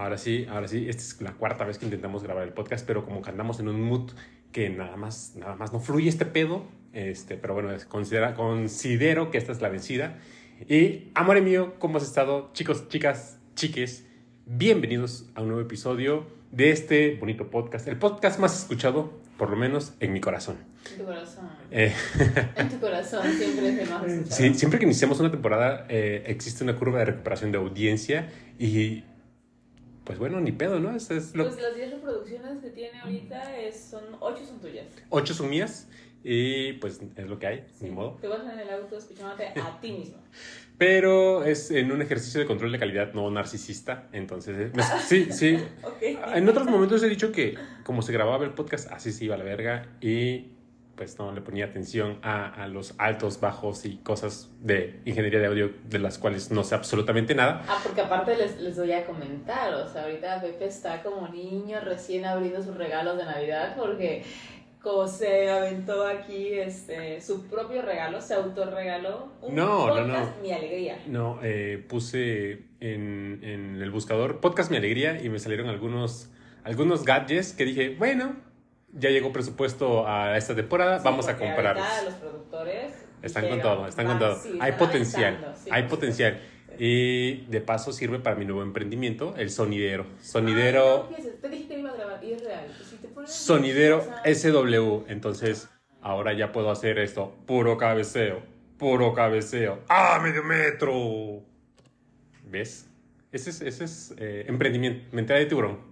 ahora sí, ahora sí. Esta es la cuarta vez que intentamos grabar el podcast, pero como que andamos en un mood que nada más, nada más no fluye este pedo. Este, pero bueno, considera, considero que esta es la vencida. Y, amor mío, ¿cómo has estado? Chicos, chicas, chiques, bienvenidos a un nuevo episodio de este bonito podcast. El podcast más escuchado, por lo menos, en mi corazón. En tu corazón. Eh, En tu corazón siempre es el más escuchado. Sí, siempre que iniciamos una temporada eh, existe una curva de recuperación de audiencia y pues bueno, ni pedo, ¿no? Eso es lo... Pues las 10 reproducciones que tiene ahorita es, son 8 son tuyas. Ocho son mías y pues es lo que hay, ni modo. Te vas en el auto escuchándote a ti mismo. Pero es en un ejercicio de control de calidad no narcisista, entonces... eh, me- sí, sí. En otros momentos he dicho que como se grababa el podcast, así se iba a la verga y pues no le ponía atención a, a los altos, bajos y cosas de ingeniería de audio de las cuales no sé absolutamente nada. Ah, porque aparte les, les voy a comentar, o sea, ahorita Pepe está como niño recién abriendo sus regalos de Navidad porque se aventó aquí este, su propio regalo, se autorregaló un No, no, podcast no. Mi Alegría. No, eh, puse en, en el buscador podcast Mi Alegría y me salieron algunos, algunos gadgets que dije, bueno, ya llegó presupuesto a esta temporada, Sí, vamos a comprarlos. ahorita los productores Están con todo, están "Va, con todo. sí, hay potencial, aventando", sí, hay potencial. Y de paso sirve para mi nuevo emprendimiento, el sonidero. Ay, Sonidero, no, fíjese, te dije que iba a grabar y es real. Si te pones sonidero SW. Entonces, ahora ya puedo hacer esto. Puro cabeceo, puro cabeceo. ¡Ah, medio metro! ¿Ves? Ese es, ese es eh, emprendimiento, mentalidad de tiburón.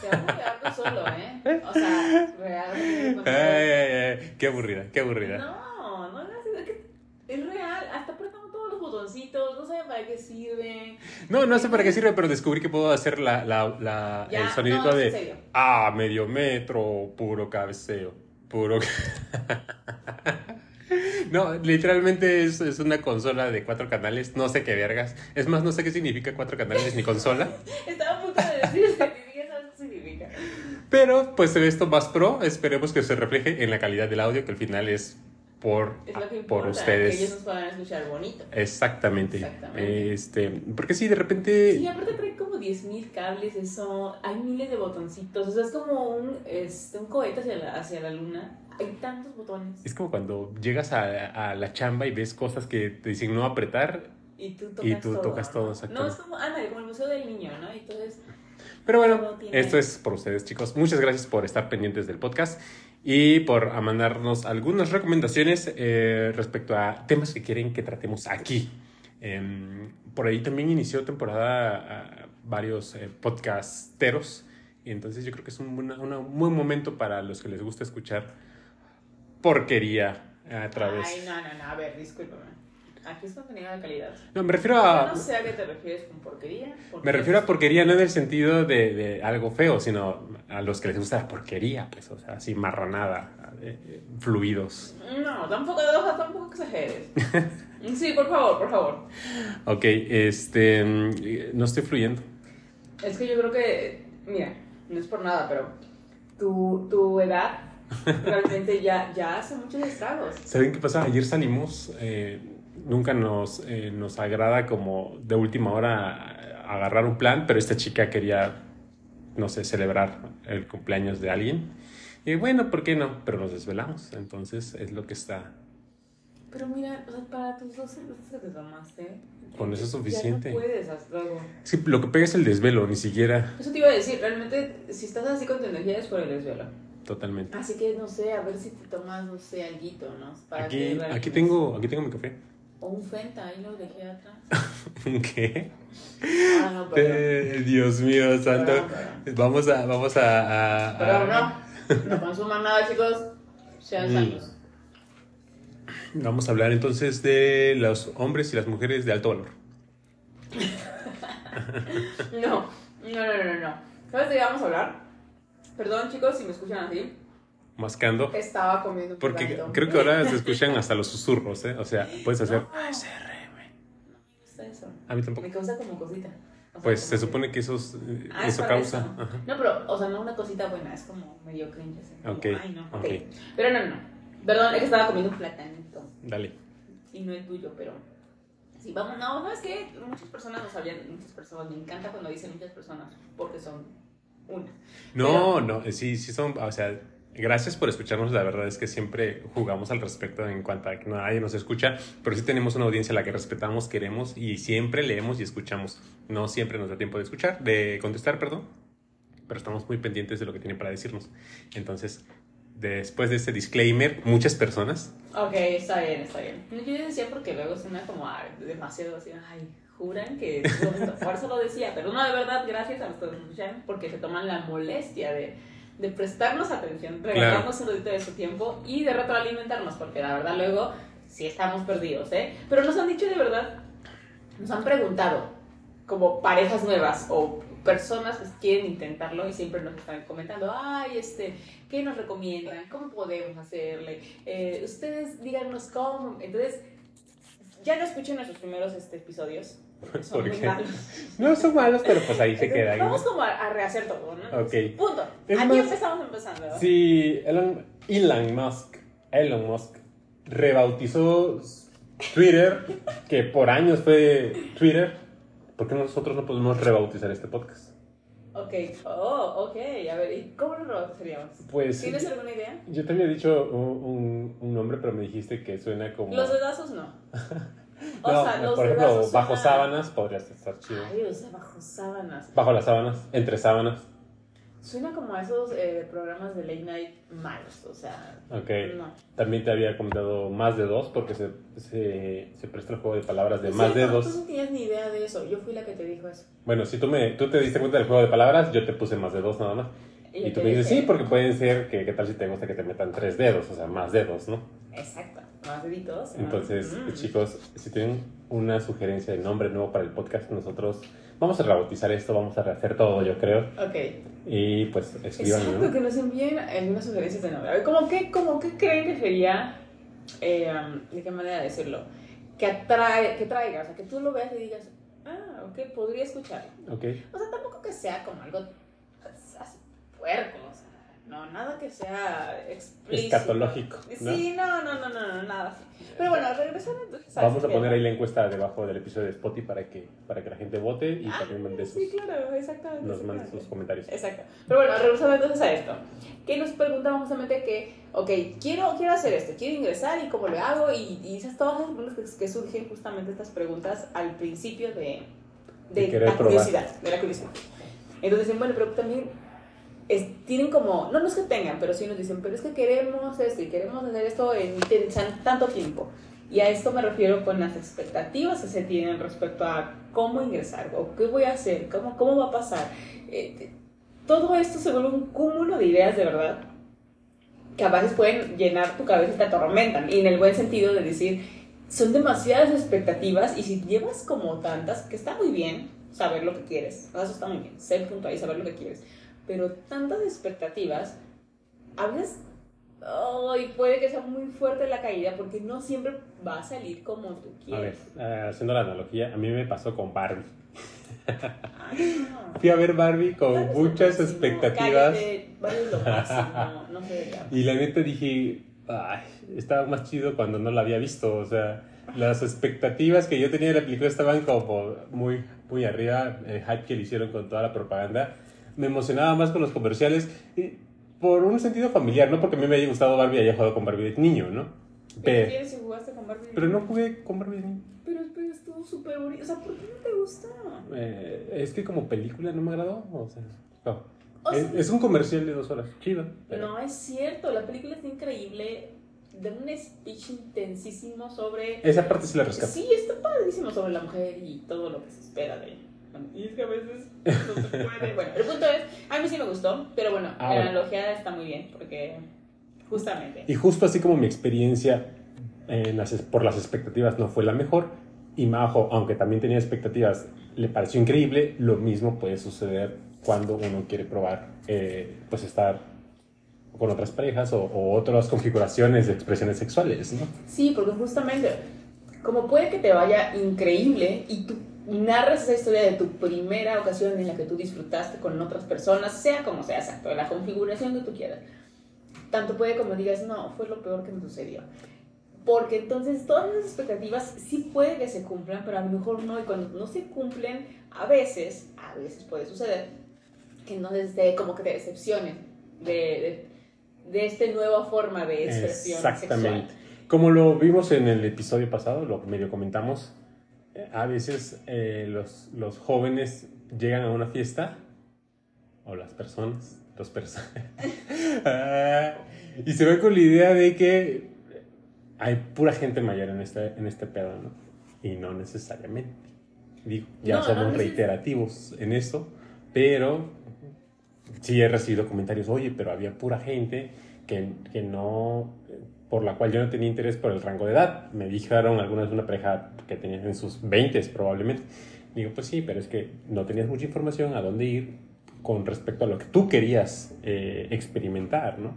Te vas a quedar tú solo, ¿eh? O sea, real. Ay, ay, ay, Qué aburrida, qué aburrida. No, no hagas es que es real. Hasta apretando todos los botoncitos, no saben para qué sirven. No, no sé para qué sirve, pero descubrí que puedo hacer la, la, la- Ya, el sonidito no, en de ah, medio metro, puro cabeceo, puro. no, literalmente es, es una consola de cuatro canales, no sé qué vergas. Es más, no sé qué significa cuatro canales ni consola. Estaba a punto de decirte, ni siquiera sabes qué significa. Pero pues se ve esto más pro. Esperemos que se refleje en la calidad del audio, que al final es por, Es lo que importa, por que ellos ustedes. nos puedan escuchar bonito. Exactamente. Exactamente. Este, porque sí, de repente. Sí, aparte trae como 10.000 cables, eso, hay miles de botoncitos, o sea, es como un, este, un cohete hacia la, hacia la luna, hay tantos botones Es como cuando llegas a, a la chamba y ves cosas que te dicen no apretar. y tú tocas y tú todo. tocas todo, ¿no? exactamente. No, es como, como el museo del niño, ¿no? Y entonces, Pero bueno, esto es por ustedes, chicos. Muchas gracias por estar pendientes del podcast y por mandarnos algunas recomendaciones eh, respecto a temas que quieren que tratemos aquí. Em, por ahí también inició temporada ah, varios eh, podcasteros. Y entonces yo creo que es un, buena- una- un buen momento para los que les gusta escuchar porquería a través. ay, no, no, no, a ver, discúlpame. Aquí es contenido de calidad. No, me refiero Yo a. no sé a qué te refieres con porquería. porque Me refiero a porquería no en el sentido de, de algo feo, sino a los que les gusta la porquería, pues, o sea, así marranada, eh, fluidos. No, tampoco, tampoco exageres. Sí, por favor, por favor. Ok, este, no estoy fluyendo. Es que yo creo que, mira, no es por nada, pero tu, tu edad realmente ya, ya hace muchos estragos. ¿Saben qué pasa? Ayer salimos, eh, nunca nos, eh, nos agrada como de última hora agarrar un plan, pero esta chica quería, no sé, celebrar el cumpleaños de alguien. Y bueno, ¿por qué no? Pero nos desvelamos, entonces es lo que está Pero mira, o sea, para tus dos cervezas te tomaste. Con eso es suficiente. Ya no puedes algo. Es que lo que pega es el desvelo, ni siquiera Eso te iba a decir, realmente, si estás así con tu energía es por el desvelo. totalmente. Así que, no sé, a ver si te tomas, no sé, alguito, ¿no? Para Aquí, aquí tengo, aquí tengo mi café. O un Fenta, ahí lo dejé atrás. ¿Qué? Ah, no, perdón. Eh, Dios mío, santo. Vamos a, vamos a, a- Pero no, no consuman nada, chicos. Sean Mm. sanos. vamos a hablar entonces de los hombres y las mujeres de alto valor. No, no, no, no, no. ¿Sabes de qué vamos a hablar? Perdón, chicos, si me escuchan así. Mascando. Estaba comiendo Porque creo que ahora se escuchan hasta los susurros, ¿eh? O sea, puedes hacer No. ASR, güey. No me gusta eso. A mí tampoco. Me causa como cosita. O sea, Pues como se supone que eso, es- eh, Ah, es eso para causa. eso. No, pero, o sea, no una cosita buena, es como medio cringe. Así, como, Ok, Ay, no. ok. ok. Pero no, no. Perdón, es que estaba comiendo un platanito. Dale. Y no el tuyo, pero. Sí, vamos, no, no, es que muchas personas no sabían, muchas personas, me encanta cuando dicen muchas personas, porque son una. No, no, sí, sí son, o sea, gracias por escucharnos, la verdad es que siempre jugamos al respecto en cuanto a que nadie nos escucha, pero sí tenemos una audiencia a la que respetamos, queremos y siempre leemos y escuchamos. No siempre nos da tiempo de escuchar, de contestar, perdón, pero estamos muy pendientes de lo que tienen para decirnos. Entonces, después de este disclaimer, muchas personas. Ok, está bien, está bien. Yo decía porque luego suena como demasiado así, ay, juran que por eso lo decía, pero no, de verdad, gracias a los que nos escuchan, porque se toman la molestia de, de prestarnos atención, regalarnos un ratito de su tiempo y de retroalimentarnos, porque la verdad luego sí estamos perdidos, ¿eh? Pero nos han dicho de verdad, nos han preguntado, como parejas nuevas o personas que quieren intentarlo y siempre nos están comentando, ay, este, ¿qué nos recomiendan? ¿Cómo podemos hacerle? Eh, ustedes díganos cómo. Entonces, ya no escuchen nuestros primeros este, episodios. Son muy malos. No son malos, pero pues ahí se queda. Vamos como a, rehacer todo, ¿no? Ok. Punto. Aquí empezamos empezando. Sí, Elon, Elon Musk, Elon Musk rebautizó Twitter, que por años fue Twitter ¿Por qué nosotros no podemos rebautizar este podcast? Ok, oh, ok, a ver, ¿y cómo lo rebautizaríamos? Pues, ¿Tienes alguna idea? Yo te había dicho un, un, nombre, pero me dijiste que suena como... Los dedazos no. o no, sea, los por ejemplo, bajo sábanas podrías estar chido. Ay, o sea, bajo sábanas. Bajo las sábanas, entre sábanas. Suena como a esos eh, programas de late night malos, o sea. Ok. No. También te había comentado más de dos porque se, se, se presta el juego de palabras de más de dos. Tú no tenías ni idea de eso, yo fui la que te dijo eso. Bueno, si tú, me, tú te diste cuenta del juego de palabras, yo te puse más de dos nada más. Y, tú me dices, sí, porque pueden ser, que qué tal si te gusta que te metan tres dedos, o sea, más dedos, ¿no? Exacto, más deditos. Entonces, mm. chicos, si tienen una sugerencia de nombre nuevo para el podcast, nosotros vamos a rebautizar esto, vamos a rehacer todo, yo creo. Ok. Y pues escriban. Exacto, que nos envíen algunas sugerencias de nombre. A ver, ¿cómo qué, cómo, qué creen que sería, eh, ¿de qué manera decirlo? Que, atrae, que traiga, o sea, que tú lo veas y digas, ah, ok, podría escucharlo. Ok. O sea, tampoco que sea como algo así puerco, o sea, no, nada que sea explícito. Escatológico. Sí, no, no, no, no, no, nada. Pero bueno, regresando entonces Vamos a poner ahí la encuesta debajo del episodio de Spotify para que, para que la gente vote y ah, también mande sus, sí, claro, exactamente, nos mande sus comentarios. Exacto. Pero bueno, regresando entonces a esto. Que nos preguntamos justamente que, ok, quiero, quiero hacer esto, quiero ingresar y cómo lo hago y, y esas todas las preguntas que, surgen justamente estas preguntas al principio de, de, la curiosidad, de la curiosidad. Entonces bueno, pero también tienen como, no, no es que tengan, pero sí nos dicen, pero es que queremos esto y queremos hacer esto en, tanto tiempo. Y a esto me refiero con las expectativas que se tienen respecto a cómo ingresar o qué voy a hacer, cómo, cómo va a pasar. Eh, todo esto se vuelve un cúmulo de ideas de verdad que a veces pueden llenar tu cabeza y te atormentan. Y en el buen sentido de decir, son demasiadas expectativas y si llevas como tantas, que está muy bien saber lo que quieres, eso está muy bien, ser punto ahí, saber lo que quieres pero tantas expectativas, a veces puede que sea muy fuerte la caída porque no siempre va a salir como tú quieres. A ver, eh, haciendo la analogía, a mí me pasó con Barbie. Fui a ver Barbie con muchas expectativas. no, y la neta dije, estaba más chido cuando no la había visto. O sea, las expectativas que yo tenía de la película estaban como muy, muy arriba. El hype que le hicieron con toda la propaganda me emocionaba más con los comerciales por un sentido familiar, no porque a mí me haya gustado Barbie y haya jugado con Barbie de niño, ¿no? Pero, ¿Qué si jugaste con Barbie? Pero no jugué con Barbie de niño. Pero, pero estuvo súper bonito. O sea, ¿por qué no te gusta? Eh, es que como película no me agradó. O sea, es, un comercial de dos horas. Chido. No, es cierto. La película es increíble. De un speech intensísimo sobre. Esa parte sí la rescato. Sí, está padrísimo sobre la mujer y todo lo que se espera de ella. Y es que a veces no se puede. bueno, el punto es, a mí sí me gustó, pero bueno, ah, la analogía está muy bien, porque justamente. Y justo así como mi experiencia en las, por las expectativas no fue la mejor, y Majo, aunque también tenía expectativas, le pareció increíble, lo mismo puede suceder cuando uno quiere probar, eh, pues estar con otras parejas o, o, otras configuraciones de expresiones sexuales, ¿no? Sí, porque justamente, como puede que te vaya increíble y tú narras esa historia de tu primera ocasión en la que tú disfrutaste con otras personas, sea como sea, exacto, la configuración que tú quieras. Tanto puede como digas, no, fue lo peor que me sucedió. Porque entonces todas las expectativas sí puede que se cumplan, pero a lo mejor no. Y cuando no se cumplen, a veces, a veces puede suceder, que entonces te, como que te decepcionen de, de, de esta nueva forma de expresión Exactamente. Como lo vimos en el episodio pasado, lo medio comentamos, a veces eh, los, los jóvenes llegan a una fiesta, o las personas, los personas, y se ve con la idea de que hay pura gente mayor en este, en este pedo, ¿no? Y no necesariamente. Digo, ya No, somos no reiterativos en esto, pero sí he recibido comentarios, oye, pero había pura gente que, que no, por la cual yo no tenía interés por el rango de edad. Me dijeron algunas de una pareja que tenía en sus 20 probablemente. Digo, pues sí, pero es que no tenías mucha información a dónde ir con respecto a lo que tú querías eh, experimentar, ¿no?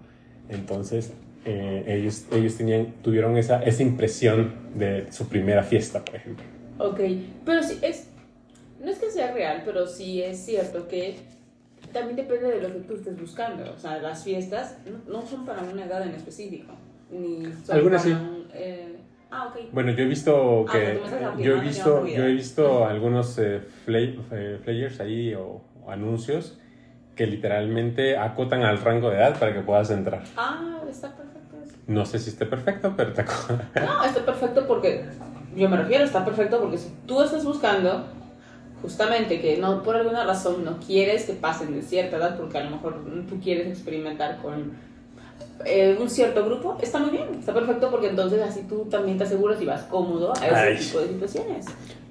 Entonces, eh, ellos, ellos tenían, tuvieron esa, esa impresión de su primera fiesta, por ejemplo. Ok, pero sí, es, no es que sea real, pero sí es cierto que también depende de lo que tú estés buscando. O sea, las fiestas no, no son para una edad en específico, ni Algunas sí. eh, ah, ok. Bueno, yo he visto Ah, que estás yo he visto yo he visto algunos eh, eh, flyers ahí o, o anuncios que literalmente acotan al rango de edad para que puedas entrar. Ah, está perfecto eso. No sé si esté perfecto, pero te No, está perfecto porque, yo me refiero, está perfecto porque si tú estás buscando justamente que no por alguna razón no quieres que pasen de cierta edad porque a lo mejor tú quieres experimentar con eh, un cierto grupo, está muy bien, está perfecto porque entonces así tú también te aseguras y vas cómodo a ese Ay. tipo de situaciones.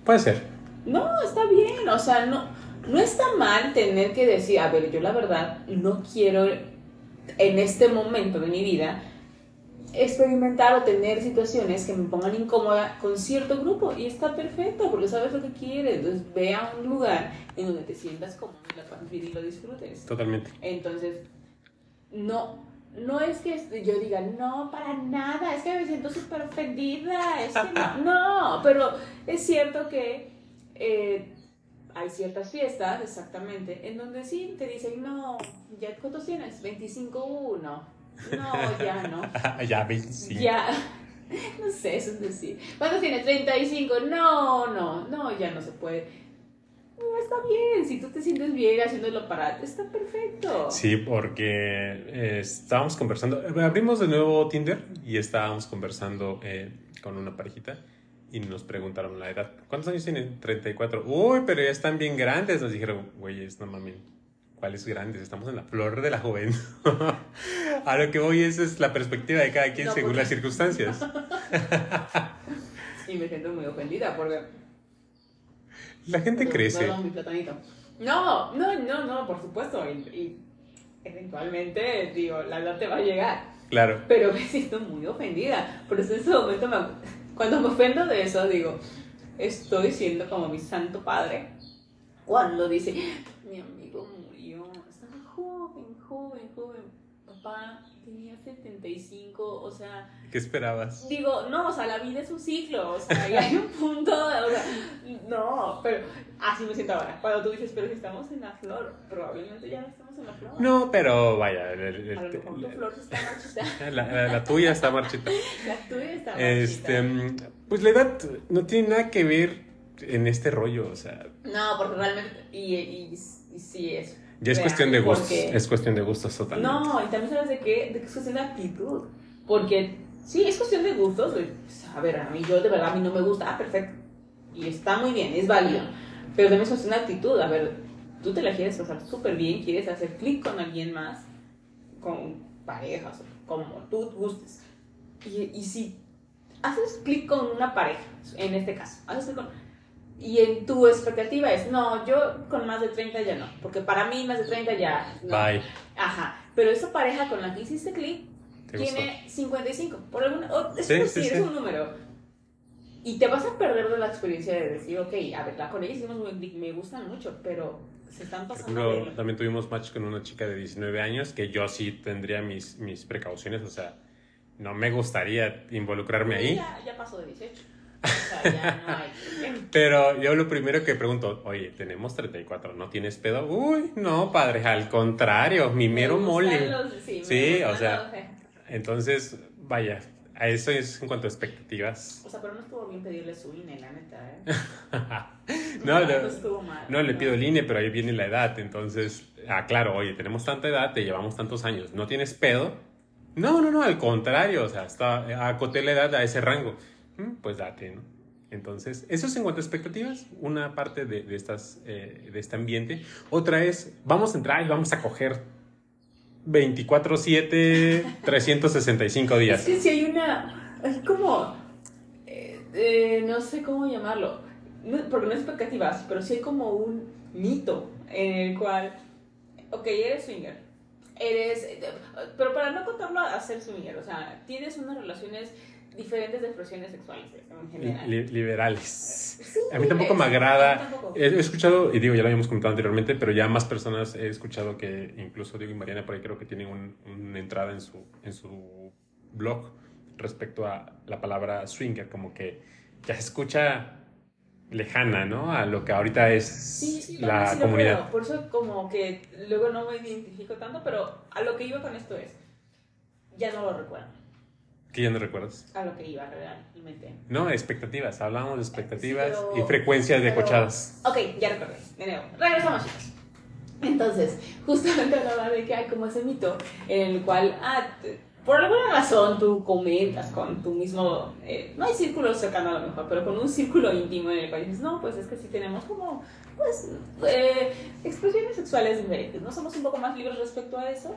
Puede ser. No, está bien, o sea, no, no está mal tener que decir, a ver, yo la verdad no quiero en este momento de mi vida experimentar o tener situaciones que me pongan incómoda con cierto grupo y está perfecto porque sabes lo que quieres, entonces ve a un lugar en donde te sientas cómodo y lo disfrutes. Totalmente. Entonces, no, no es que yo diga, no, para nada, es que me siento súper ofendida, es que no, no, pero es cierto que eh, hay ciertas fiestas, exactamente, en donde sí te dicen, no, ¿ya cuántos tienes? 25, 1. No, ya no. ya, 25. Ya, no sé, eso es decir. ¿Cuántos tienes? 35. No, no, no, ya no se puede. Está bien, si tú te sientes bien haciéndolo para está perfecto. Sí, porque eh, estábamos conversando, eh, abrimos de nuevo Tinder y estábamos conversando eh, con una parejita y nos preguntaron la edad. ¿Cuántos años tienen? 34. Uy, pero ya están bien grandes. Nos dijeron, güeyes, no mames, ¿cuáles grandes? Estamos en la flor de la juventud. A lo que voy, esa es la perspectiva de cada quien No, según porque- las circunstancias. Y me siento muy ofendida porque... La gente Perdón, crece. perdón, mi platanito. No, no, no, no, por supuesto. Y, y eventualmente, digo, la edad te va a llegar. Claro. Pero me siento muy ofendida. Por eso en ese momento, me, cuando me ofendo de eso, digo, estoy siendo como mi santo padre. Cuando dice, mi amigo murió, estaba joven, joven, joven. Papá tenía 75, o sea, ¿Qué esperabas? digo, no, o sea, la vida es un ciclo, o sea, y hay un punto, o sea, no, pero así me siento ahora. Cuando tú dices, pero si estamos en la flor, probablemente ya no estamos en la flor. No, pero vaya, el- el- A lo mejor tu el- flor está marchita. la, la- la tuya está marchita. La tuya está marchita. Este, pues la edad no tiene nada que ver en este rollo, o sea, No, porque realmente. Y, y, y sí es. Ya es cuestión de gustos, porque- es cuestión de gustos totalmente. No, y también sabes de qué? De que es cuestión de actitud. Porque sí, es cuestión de gustos. güey. A ver, a mí yo de verdad a mí no me gusta. Ah, perfecto. Y está muy bien, es válido. Pero también es cuestión de actitud. A ver, tú te la quieres pasar súper bien, quieres hacer clic con alguien más, con parejas, como tú gustes. Y, y si haces clic con una pareja, en este caso, haces clic con y en tu expectativa es, no, yo con más de 30 ya no, porque para mí más de 30 ya no. Bye. Ajá, pero esa pareja con la que hiciste clic ¿Te gustó? tiene 55, por alguna, o- es Sí, decir, sí, sí. es un número. Y te vas a perder de la experiencia de decir, ok, a ver, la con ella hicimos muy clic, me gustan mucho, pero se están Por pasando ejemplo, de... también tuvimos match con una chica de 19 años que yo sí tendría mis, mis precauciones, o sea, no me gustaría involucrarme ahí. Ya, ya pasó de 18. O sea, ya no hay problema. Pero yo lo primero que pregunto, oye, tenemos 34, ¿no tienes pedo? Uy, no, padre, al contrario, mi mero mole. los- sí, o sea, los- Entonces, vaya, A eso es en cuanto a expectativas. O sea, pero no estuvo bien pedirle su INE, la neta, ¿eh? no, no, no, estuvo mal. no, le pido el INE, pero ahí viene la edad. Entonces, ah, claro, oye, tenemos tanta edad, te llevamos tantos años, ¿no tienes pedo? No, no, no, al contrario, o sea, está, acoté la edad a ese rango. Pues date, ¿no? Entonces, eso es en cuanto a expectativas, una parte de, de estas, eh, de este ambiente. Otra es, vamos a entrar y vamos a coger 24-7, 365 Es días. que si hay una. Es como. eh, eh, no sé cómo llamarlo. No- porque no es expectativas, pero sí hay como un mito en el cual. Ok, eres swinger. Eres. Pero para no contarlo a ser swinger, o sea, tienes unas relaciones diferentes expresiones sexuales en general. Li- liberales. Sí, A mí tampoco me a mí agrada. tampoco. He escuchado, y digo, ya lo habíamos comentado anteriormente, pero ya más personas he escuchado que incluso Diego y Mariana por ahí creo que tienen un- una entrada en su, en su blog respecto a la palabra swinger, como que ya se escucha lejana, ¿no? A lo que ahorita es Sí, sí, la sí comunidad. creo. Por eso como que luego no me identifico tanto, pero a lo que iba con esto es, ya no lo recuerdo, ¿Qué ya no recuerdas? a lo que iba realmente. No, expectativas. Hablamos de expectativas Sí, pero- y frecuencias de pero- cochadas. Ok, ya recordé, de nuevo. Regresamos, chicos. Entonces, justamente hablaba de que hay como ese mito en el cual, ah, te- por alguna razón tú comentas con tu mismo, eh, no hay círculo cercano a lo mejor, pero con un círculo íntimo en el cual dices, no, pues es que sí tenemos como, pues, eh, expresiones sexuales diferentes, ¿no? Somos un poco más libres respecto a eso.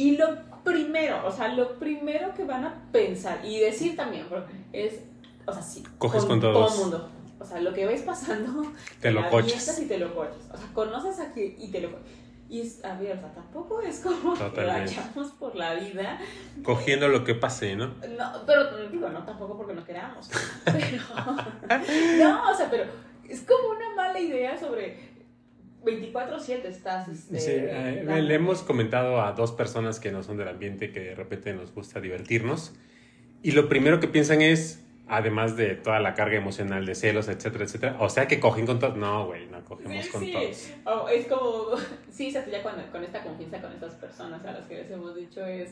Y lo primero, o sea, lo primero que van a pensar y decir también, bro, es, o sea, sí, Coges con todo todos. el mundo. O sea, lo que ves pasando, Te lo coches. y te lo coches. O sea, conoces aquí y te lo coches. Y es, a ver, o sea, tampoco es como que Totalmente. vayamos por la vida. Cogiendo lo que pase, ¿no? No, pero digo, no tampoco porque no queramos. Pero, no, o sea, pero es como una mala idea sobre 24-7 estás. Este, Sí, eh, le hemos comentado a dos personas que no son del ambiente que de repente nos gusta divertirnos y lo primero que piensan es, además de toda la carga emocional de celos, etcétera, etcétera, o sea que cogen con todos. No, güey, no cogemos Sí, con sí. todos. O es como, sí, o sea, ya cuando, con esta confianza con estas personas a las que les hemos dicho es,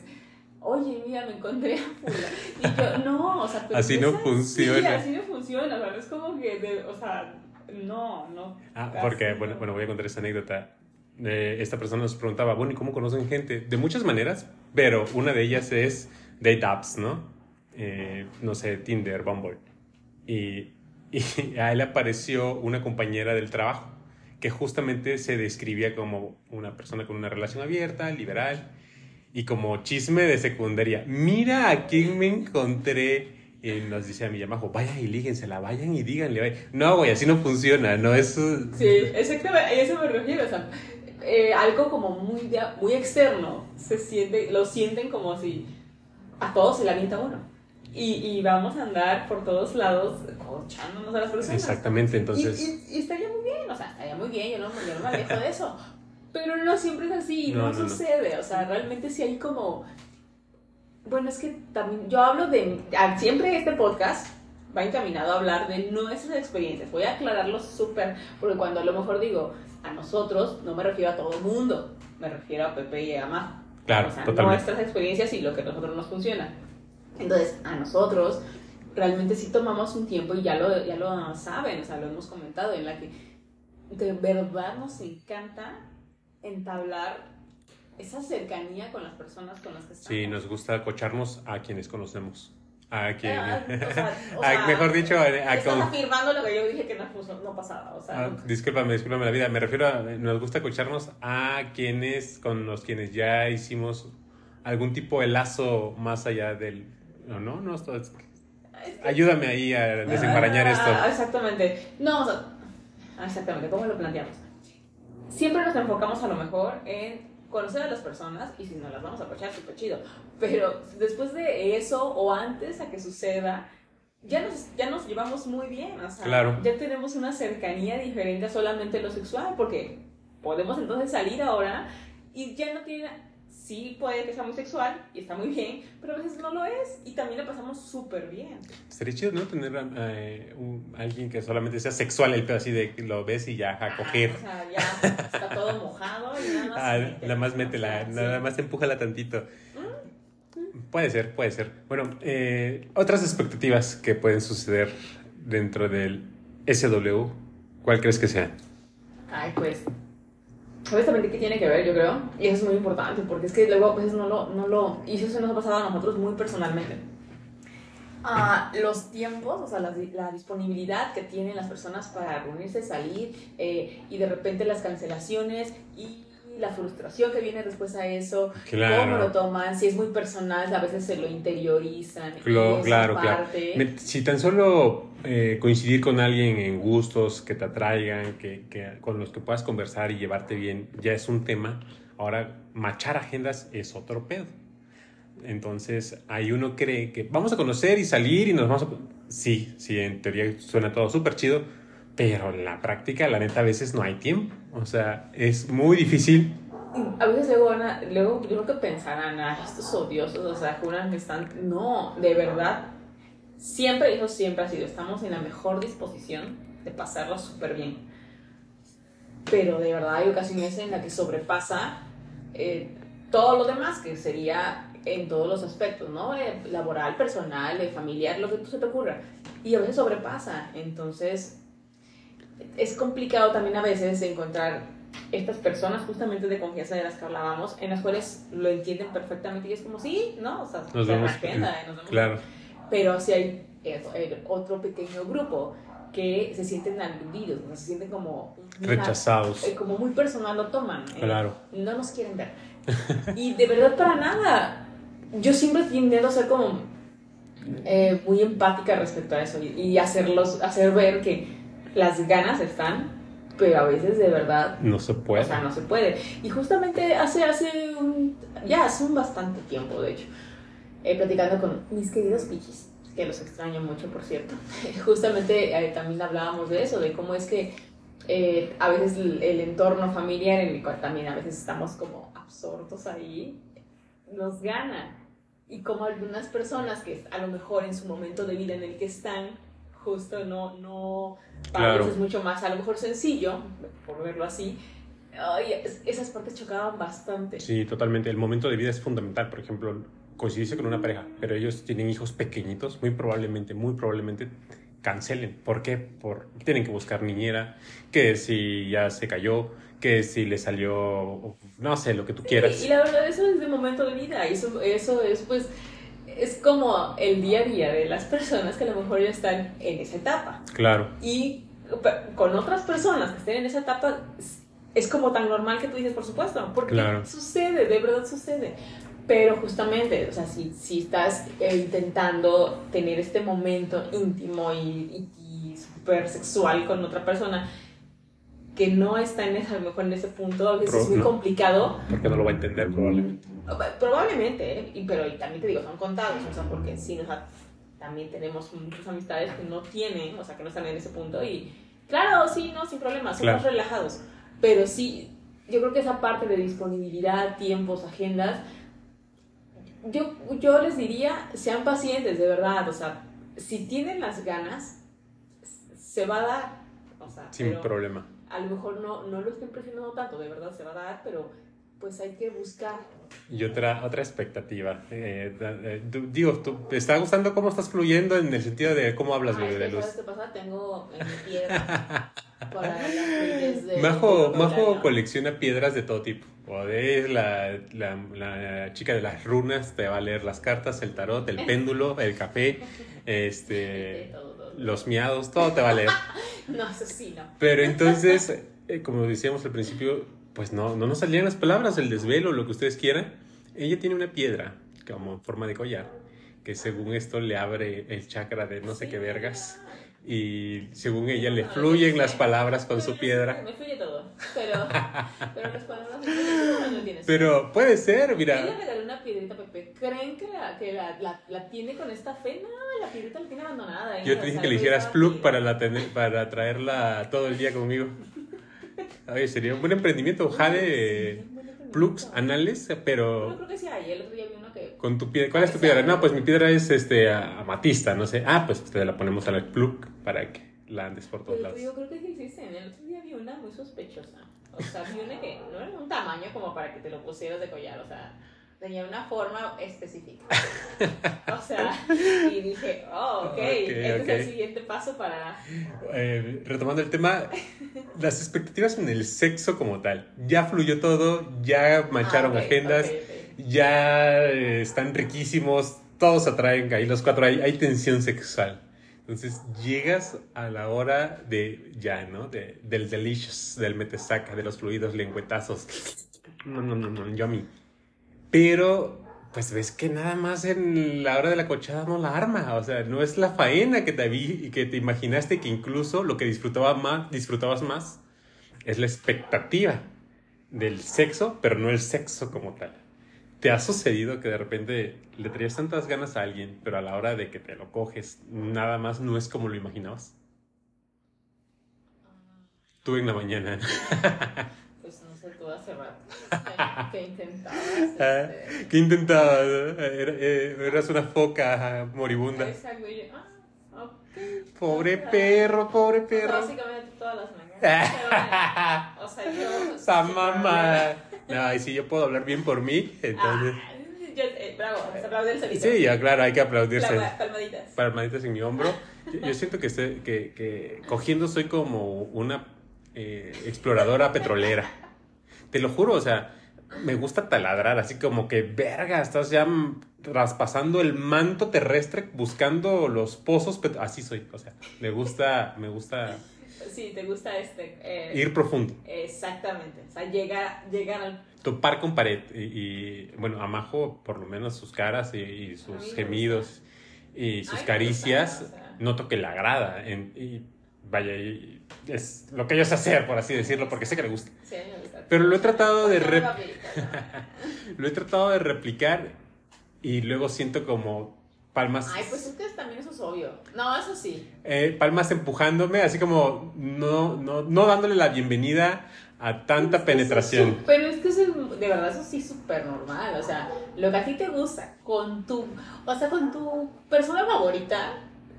oye, mira, me encontré a Fula. Y yo, no, o sea, pero Así no funciona. así no funciona, o sea, es como que, de- o sea, no, no. Ah, porque, no. bueno, bueno, voy a contar esta anécdota. Eh, esta persona nos preguntaba, bueno, ¿y cómo conocen gente? De muchas maneras, pero una de ellas es date apps, ¿no? Eh, no sé, Tinder, Bumble. Y, y a él apareció una compañera del trabajo que justamente se describía como una persona con una relación abierta, liberal, y como chisme de secundaria. Mira a quién me encontré. Y nos dice a mi Yamajo, vayan y líguensela, vayan y díganle. vaya". No, güey, así no funciona, no es... Sí, exactamente, a eso me refiero, o sea, eh, algo como muy, de- muy externo, se siente, lo sienten como si a todos se le avienta uno. Y, y vamos a andar por todos lados cochándonos a las personas. Exactamente, entonces... Y, y- y estaría muy bien, o sea, estaría muy bien, yo no, yo no me alejo de eso. Pero no siempre es así, No, no, no, no. sucede, o sea, realmente sí hay como... Bueno, es que también yo hablo de... Siempre este podcast va encaminado a hablar de nuestras experiencias. Voy a aclararlo súper, porque cuando a lo mejor digo a nosotros, no me refiero a todo el mundo, me refiero a Pepe y a Majo. Claro, o sea, totalmente. nuestras experiencias y lo que a nosotros nos funciona. Entonces, a nosotros realmente sí tomamos un tiempo y ya lo, ya lo saben, o sea, lo hemos comentado, en la que de verdad nos encanta entablar esa cercanía con las personas con las que estamos. Sí, nos gusta acocharnos a quienes conocemos. A quien... Ah, o sea, o a- sea, mejor dicho, a, a Estás con- afirmando lo que yo dije que no, no pasaba, o sea, Ah, discúlpame, discúlpame la vida. Me refiero a, nos gusta escucharnos a quienes, con los quienes ya hicimos algún tipo de lazo más allá del... No, no, no, esto es- ayúdame ahí a desenmarañar Ah, esto. Exactamente. No, o sea, exactamente, ¿cómo lo planteamos? Siempre nos enfocamos a lo mejor en conocer a las personas y si nos las vamos a aprovechar, súper chido. Pero después de eso o antes a que suceda, ya nos, ya nos llevamos muy bien. O sea, Claro. ya tenemos una cercanía diferente a solamente lo sexual, porque podemos entonces salir ahora y ya no tiene. Sí, puede que sea muy sexual y está muy bien, pero a veces no lo es y también la pasamos súper bien. Sería chido, ¿no? Tener eh, un- alguien que solamente sea sexual, el pedo así de que lo ves y ya a coger. O sea, ya está todo mojado y nada más. Ah, métela, nada más métela, nada más empújala tantito. Puede ser, puede ser. Bueno, eh, otras expectativas que pueden suceder dentro del SW, ¿cuál crees que sea? Ay, pues. ¿Sabes también qué tiene que ver, yo creo? Y eso es muy importante, porque es que luego a veces no lo. No lo y eso se nos ha pasado a nosotros muy personalmente. Ah, los tiempos, o sea, la, la, disponibilidad que tienen las personas para reunirse, salir, eh, y de repente las cancelaciones y la frustración que viene después a eso, cómo lo toman, si es muy personal, a veces se lo interiorizan. Claro, claro, claro. Si tan solo eh, coincidir con alguien en gustos que te atraigan, que, que, con los que puedas conversar y llevarte bien, ya es un tema. Ahora, machar agendas es otro pedo. Entonces, ahí uno cree que vamos a conocer y salir y nos vamos a... Sí, sí, en teoría suena todo súper chido, pero en la práctica, la neta, a veces no hay tiempo. O sea, es muy difícil. A veces luego, Ana, luego yo creo que pensarán, ah, estos odiosos, o sea, juran que están. No, de verdad, siempre, eso siempre ha sido, estamos en la mejor disposición de pasarlo súper bien. Pero de verdad hay ocasiones en las que sobrepasa eh, todo lo demás, que sería en todos los aspectos, ¿no? Eh, laboral, personal, eh, familiar, lo que tú se te ocurra. Y a veces sobrepasa. Entonces, es complicado también a veces encontrar estas personas justamente de confianza de las que hablábamos, en las cuales lo entienden perfectamente y es como, sí, ¿no? O sea, nos vemos, agenda, nos vemos. Claro. Pero si hay otro pequeño grupo que se sienten aludidos, se sienten como... Rechazados. Eh, como muy personal lo toman. Eh, claro. No nos quieren ver. y de verdad para nada. Yo siempre intento ser como eh, muy empática respecto a eso y, y hacerlos, hacer ver que las ganas están, pero a veces de verdad... No se puede. O sea, no se puede. Y justamente hace, hace un... Ya hace un bastante tiempo, de hecho, eh, platicando con mis queridos pichis, que los extraño mucho, por cierto, justamente eh, también hablábamos de eso, de cómo es que eh, a veces el, el, entorno familiar en el cual también a veces estamos como absortos ahí, nos gana. Y como algunas personas que a lo mejor en su momento de vida en el que están, justo no, no, para claro. es mucho más, a lo mejor sencillo, por verlo así. Ay, esas partes chocaban bastante. Sí, totalmente. El momento de vida es fundamental. Por ejemplo, coincidirse con una pareja, pero ellos tienen hijos pequeñitos, muy probablemente, muy probablemente cancelen. ¿Por qué? Porque tienen que buscar niñera, que si ya se cayó, que si le salió, no sé, lo que tú quieras. y la verdad, eso es de momento de vida. Eso, eso es, pues, es como el día a día de las personas que a lo mejor ya están en esa etapa. Claro. Y con otras personas que estén en esa etapa, es como tan normal que tú dices, por supuesto, porque sucede, de verdad sucede. Pero justamente, o sea, si, si estás eh, intentando tener este momento íntimo y, y, y súper sexual con otra persona, que no está en ese, a lo mejor en ese punto, a veces es muy complicado. Porque no lo va a entender probablemente. Probablemente, ¿eh? y, pero y también te digo, son contados, o sea, porque sí, o sea, también tenemos muchas amistades que no tienen, o sea, que no están en ese punto y claro, sí, no, sin problemas, somos claro. relajados, pero sí, yo creo que esa parte de disponibilidad, tiempos, agendas, yo, yo les diría, sean pacientes, de verdad, o sea, si tienen las ganas, se va a dar, o sea, sin problema a lo mejor no, no lo estén presionando tanto, de verdad se va a dar, pero pues hay que buscar. Y otra, otra expectativa. Eh, eh, digo, ¿te está gustando cómo estás fluyendo en el sentido de cómo hablas, Ay, de luz? ¿Sabes qué pasa? Tengo en mi piedra para las de Majo, Majo colecciona piedras de todo tipo. De la, la, la, chica de las runas, te va a leer las cartas, el tarot, el péndulo, el café, este, los miados, todo te va a leer. no, eso sí, no. Pero entonces, eh, como decíamos al principio, pues no, no nos salían las palabras, el desvelo, lo que ustedes quieran. Ella tiene una piedra, como en forma de collar, que según esto le abre el chakra de no sé qué vergas. Y según ella le fluyen las palabras con su piedra. Me fluye todo, pero, pero las palabras no, tienes. Pero puede ser, mira. Le una piedrita Pepe. ¿Creen que, la, que la, la, la, tiene con esta fe? No, la piedrita la tiene abandonada. Yo te dije que le hicieras plug para, la tener, para traerla todo el día conmigo. Oye, sería un buen emprendimiento, jade plugs anales, pero... Yo creo que sí hay, el otro día vi uno que... Con tu piedra, ¿cuál es tu piedra? No, pues mi piedra es este amatista, no sé. Ah, pues te la ponemos al plug para que la andes por todos lados. Yo creo que sí existen, el otro día vi una muy sospechosa. O sea, vi una que no era un tamaño como para que te lo pusieras de collar, o sea... tenía una forma específica. o sea, y dije, oh, ok, Ok, este es ok. el siguiente paso para... Eh, retomando el tema, las expectativas en el sexo como tal. Ya fluyó todo, ya mancharon Ah, ok, agendas, ya eh, están riquísimos, todos atraen, ahí los cuatro, hay, hay tensión sexual. Entonces llegas a la hora de ya, ¿no? De, del delicious, del metesaca, de los fluidos lengüetazos. No, no, no, no, yo a mí. Pero, pues ves que nada más en la hora de la cochada no la arma. O sea, no es la faena que te vi y que te imaginaste que incluso lo que disfrutaba más, disfrutabas más es la expectativa del sexo, pero no el sexo como tal. ¿Te ha sucedido que de repente le traías tantas ganas a alguien, pero a la hora de que te lo coges, nada más no es como lo imaginabas? Tú en la mañana. Tú hace rato que, intentabas. Ah, Este, ¿Qué intentabas? Era- eh, eras una foca moribunda. Exacto, ah, ok. Pobre perro, pobre perro. básicamente todas las mañanas. Pero o sea, yo. Esa mamá. No, y si yo puedo hablar bien por mí, entonces. Ah, yo, eh, bravo, se aplaude el solito. Sí, ya, claro, hay que aplaudirse. Palma- Palmaditas. Palmaditas en mi hombro. Yo, yo siento que, estoy- que, que cogiendo soy como una eh, exploradora petrolera. Te lo juro, o sea, me gusta taladrar, así como que, verga, estás ya traspasando el manto terrestre buscando los pozos. Así soy, o sea, me gusta, me gusta Sí, te gusta este. eh, ir profundo. Exactamente. O sea, llega, llegar al. topar con pared y, y, bueno, amajo por lo menos sus caras y, sus gemidos y sus caricias, gusta, o sea. noto que le agrada en- y vaya, y es lo que yo sé hacer, por así decirlo, porque sé que le gusta. Sí, me gusta. Pero lo he tratado de papita. Lo he tratado de replicar y luego siento como palmas, Ay, pues es que también eso es obvio. No, eso sí. eh, palmas empujándome, así como no, no, no dándole la bienvenida a tanta Es que penetración. Pero es que eso es, de verdad, eso sí es súper normal. O sea, lo que a ti te gusta con tu, o sea, con tu persona favorita,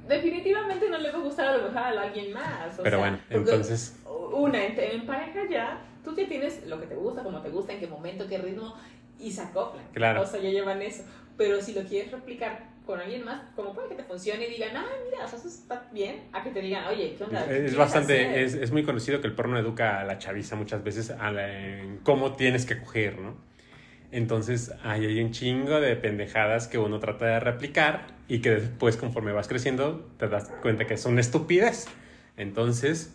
definitivamente no le va a gustar a lo mejor a alguien más. o Pero sea, bueno, entonces... Una, en, en pareja ya, tú ya tienes lo que te gusta, como te gusta, en qué momento, qué ritmo, y se acoplan. Claro. O sea, ya llevan eso. Pero si lo quieres replicar con alguien más, como puede que te funcione y digan, ah, mira, o sea, eso está bien, a que te digan, oye, ¿qué onda? ¿Qué Es bastante, hacer?". es, es muy conocido que el porno educa a la chaviza muchas veces a la- en cómo tienes que coger, ¿no? Entonces ahí hay un chingo de pendejadas que uno trata de replicar y que después conforme vas creciendo te das cuenta que son estupidez. Entonces,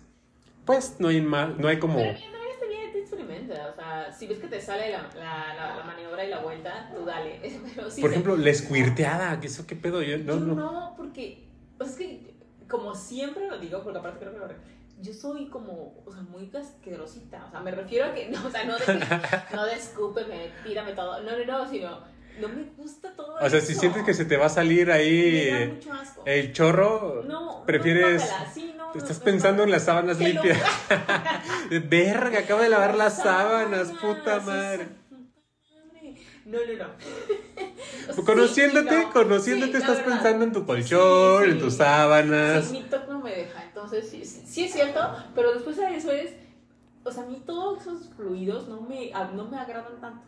pues no hay más, no hay como... Pero sea, si ves que te sale la, la, la, la maniobra y la vuelta, tú dale. Pero Por se- ejemplo, la escuirteada, que eso qué pedo, yo no, yo no. no, porque pues es que como siempre lo digo, porque aparte creo que lo re- yo soy como, o sea, muy asquerosita, o sea, me refiero a que, no, o sea, no de, que- no de escúpeme, tírame todo, no, no, no, sino, no me gusta todo O sea, eso. si sientes que se te va a salir ahí Me da mucho asco. el chorro, no, prefieres... no, sí, Estás pensando en las sábanas limpias. Verga, acabo de lavar las sábanas, puta madre. No, no, no. Sí, Conociéndote, no. conociéndote, Sí, estás verdad. pensando en tu colchón, Sí, en tus sábanas. Sí, mi TOC no me deja, entonces sí, sí, es cierto, pero después de eso es, o sea, a mí todos esos fluidos no me, no me agradan tanto.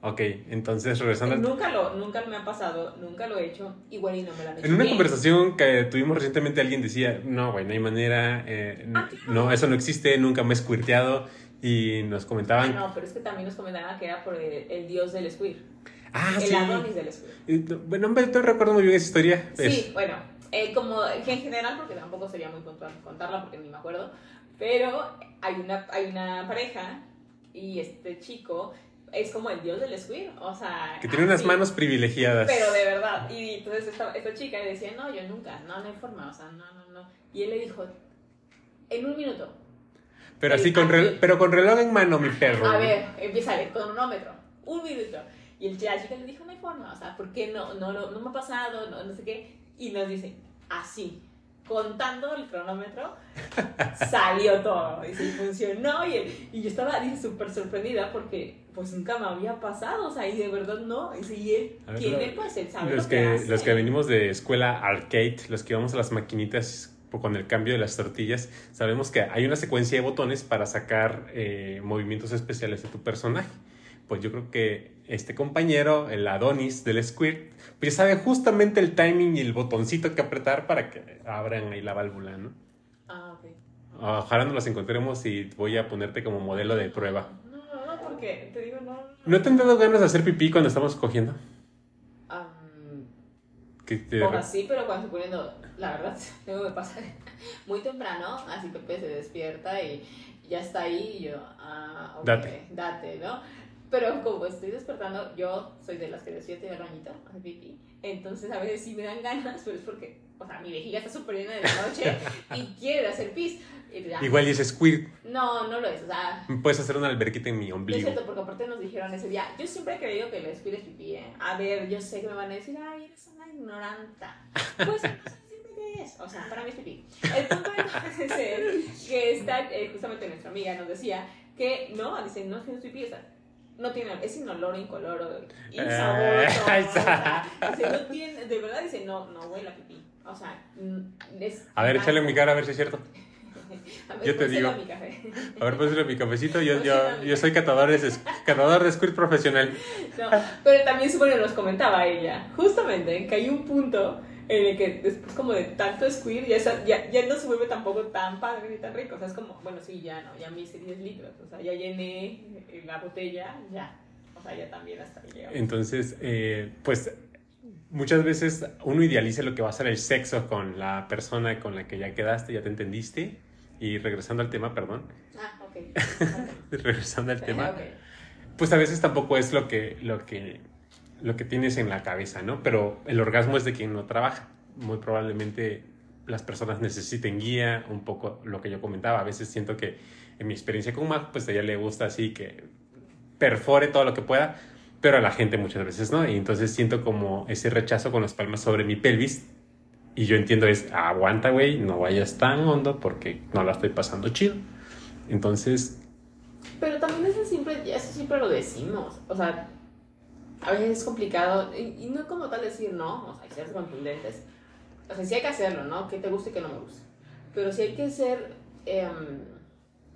Ok, entonces regresando Nunca lo, nunca me ha pasado, nunca lo he hecho, igual y no me lo han hecho En una bien. conversación que tuvimos recientemente alguien decía, no, güey, no hay manera, eh, Ah, no, eso no existe, nunca me he squirteado. Y nos Ah, comentaban, no, pero es que también nos comentaban que era por el, el dios del squir, ah, el sí. Adonis del squir. No, Bueno, no, recuerdo muy bien esa historia. Sí, Es- bueno, eh, como que en general, porque tampoco sería muy puntual contarla porque ni me acuerdo, pero hay una, hay una pareja y este chico es como el dios del squir, o sea... que tiene unas así, manos privilegiadas. Pero de verdad, y entonces esta, esta chica le decía, no, yo nunca, no, no hay forma, o sea, no, no, no. Y él le dijo, en un minuto, Pero así, con rel- pero con reloj en mano, mi perro. a ver, empieza a cronómetro, un minuto. Y el chica le dijo, no hay forma, o sea, ¿por qué no, no, no, no me ha pasado, no, no sé qué? Y nos dice, así, contando el cronómetro, salió todo, y sí funcionó, y, y yo estaba súper sorprendida porque pues nunca me había pasado, o sea, y de verdad no, y él ver, tiene, pues él sabe Los lo que, que, hace. los que venimos de escuela arcade, los que íbamos a las maquinitas con el cambio de las tortillas, sabemos que hay una secuencia de botones para sacar eh, movimientos especiales de tu personaje. pues yo creo que este compañero, el Adonis del Squirt, pues sabe justamente el timing y el botoncito que apretar para que abran ahí la válvula, ¿no? Ah, ok. Ojalá nos las encontremos y voy a ponerte como modelo de prueba. No, no, porque te digo, no. ¿No te han dado ganas de hacer pipí cuando estamos cogiendo? Um, Que te- o así, pero cuando estoy poniendo, la verdad, luego me pasa muy temprano, así Pepe se despierta y ya está ahí y yo, ah, ok, Date. date, ¿no? Pero como estoy despertando, yo soy de las que despierta y al bañito, hace pipí, entonces a veces sí me dan ganas, pero es porque, o sea, mi vejiga está súper llena de la noche y quiere hacer pis. Ya. Igual y ese Squirt, No, no lo es, o sea, puedes hacer una alberquita en mi no es ombligo. cierto, porque aparte nos dijeron ese día, yo siempre he creído que el squirt es pipí, ¿eh? A ver, yo sé que me van a decir, ay, eres una ignoranta. Pues es, o sea, para mí es pipí. El punto entonces es que está, eh, justamente nuestra amiga nos decía que no, dice, no es que no es pipí, o sea, no tiene, es inoloro, incoloro, insaboroso. Eh, o sea, está. dice, no tiene, de verdad dice, no, no huele a pipí. O sea, es... A ver, échale en mi cara a ver si es cierto. A ver, yo te digo. a mi café. A ver, en mi cafecito. Yo, yo, yo soy catador de, catador de Squirt profesional. No, pero también supone nos comentaba ella, justamente, que hay un punto en el que después como de tanto squirt ya, ya, ya no se vuelve tampoco tan padre ni tan rico. O sea, es como, bueno, sí, ya no, ya me hice 10 litros. O sea, ya llené la botella, ya. O sea, ya también hasta ahí llegamos. Entonces, eh, pues muchas veces uno idealiza lo que va a ser el sexo con la persona con la que ya quedaste, ya te entendiste. Y regresando al tema, perdón, Ah, ok. regresando al tema, Ok. pues a veces tampoco es lo que, lo que, lo que tienes en la cabeza, ¿no? Pero el orgasmo es de quien no trabaja. Muy probablemente las personas necesiten guía, un poco lo que yo comentaba. A veces siento que en mi experiencia con Mag, pues a ella le gusta así que perfore todo lo que pueda, pero a la gente muchas veces no. Y entonces siento como ese rechazo con las palmas sobre mi pelvis. Y yo entiendo es, aguanta, güey, no vayas tan hondo porque no la estoy pasando chido. Entonces, Pero también eso siempre, eso siempre lo decimos. O sea, a veces es complicado. Y, y no como tal decir no, o sea, hay que ser contundentes. O sea, sí hay que hacerlo, ¿no? Que te guste y que no me guste. Pero sí hay que ser. em,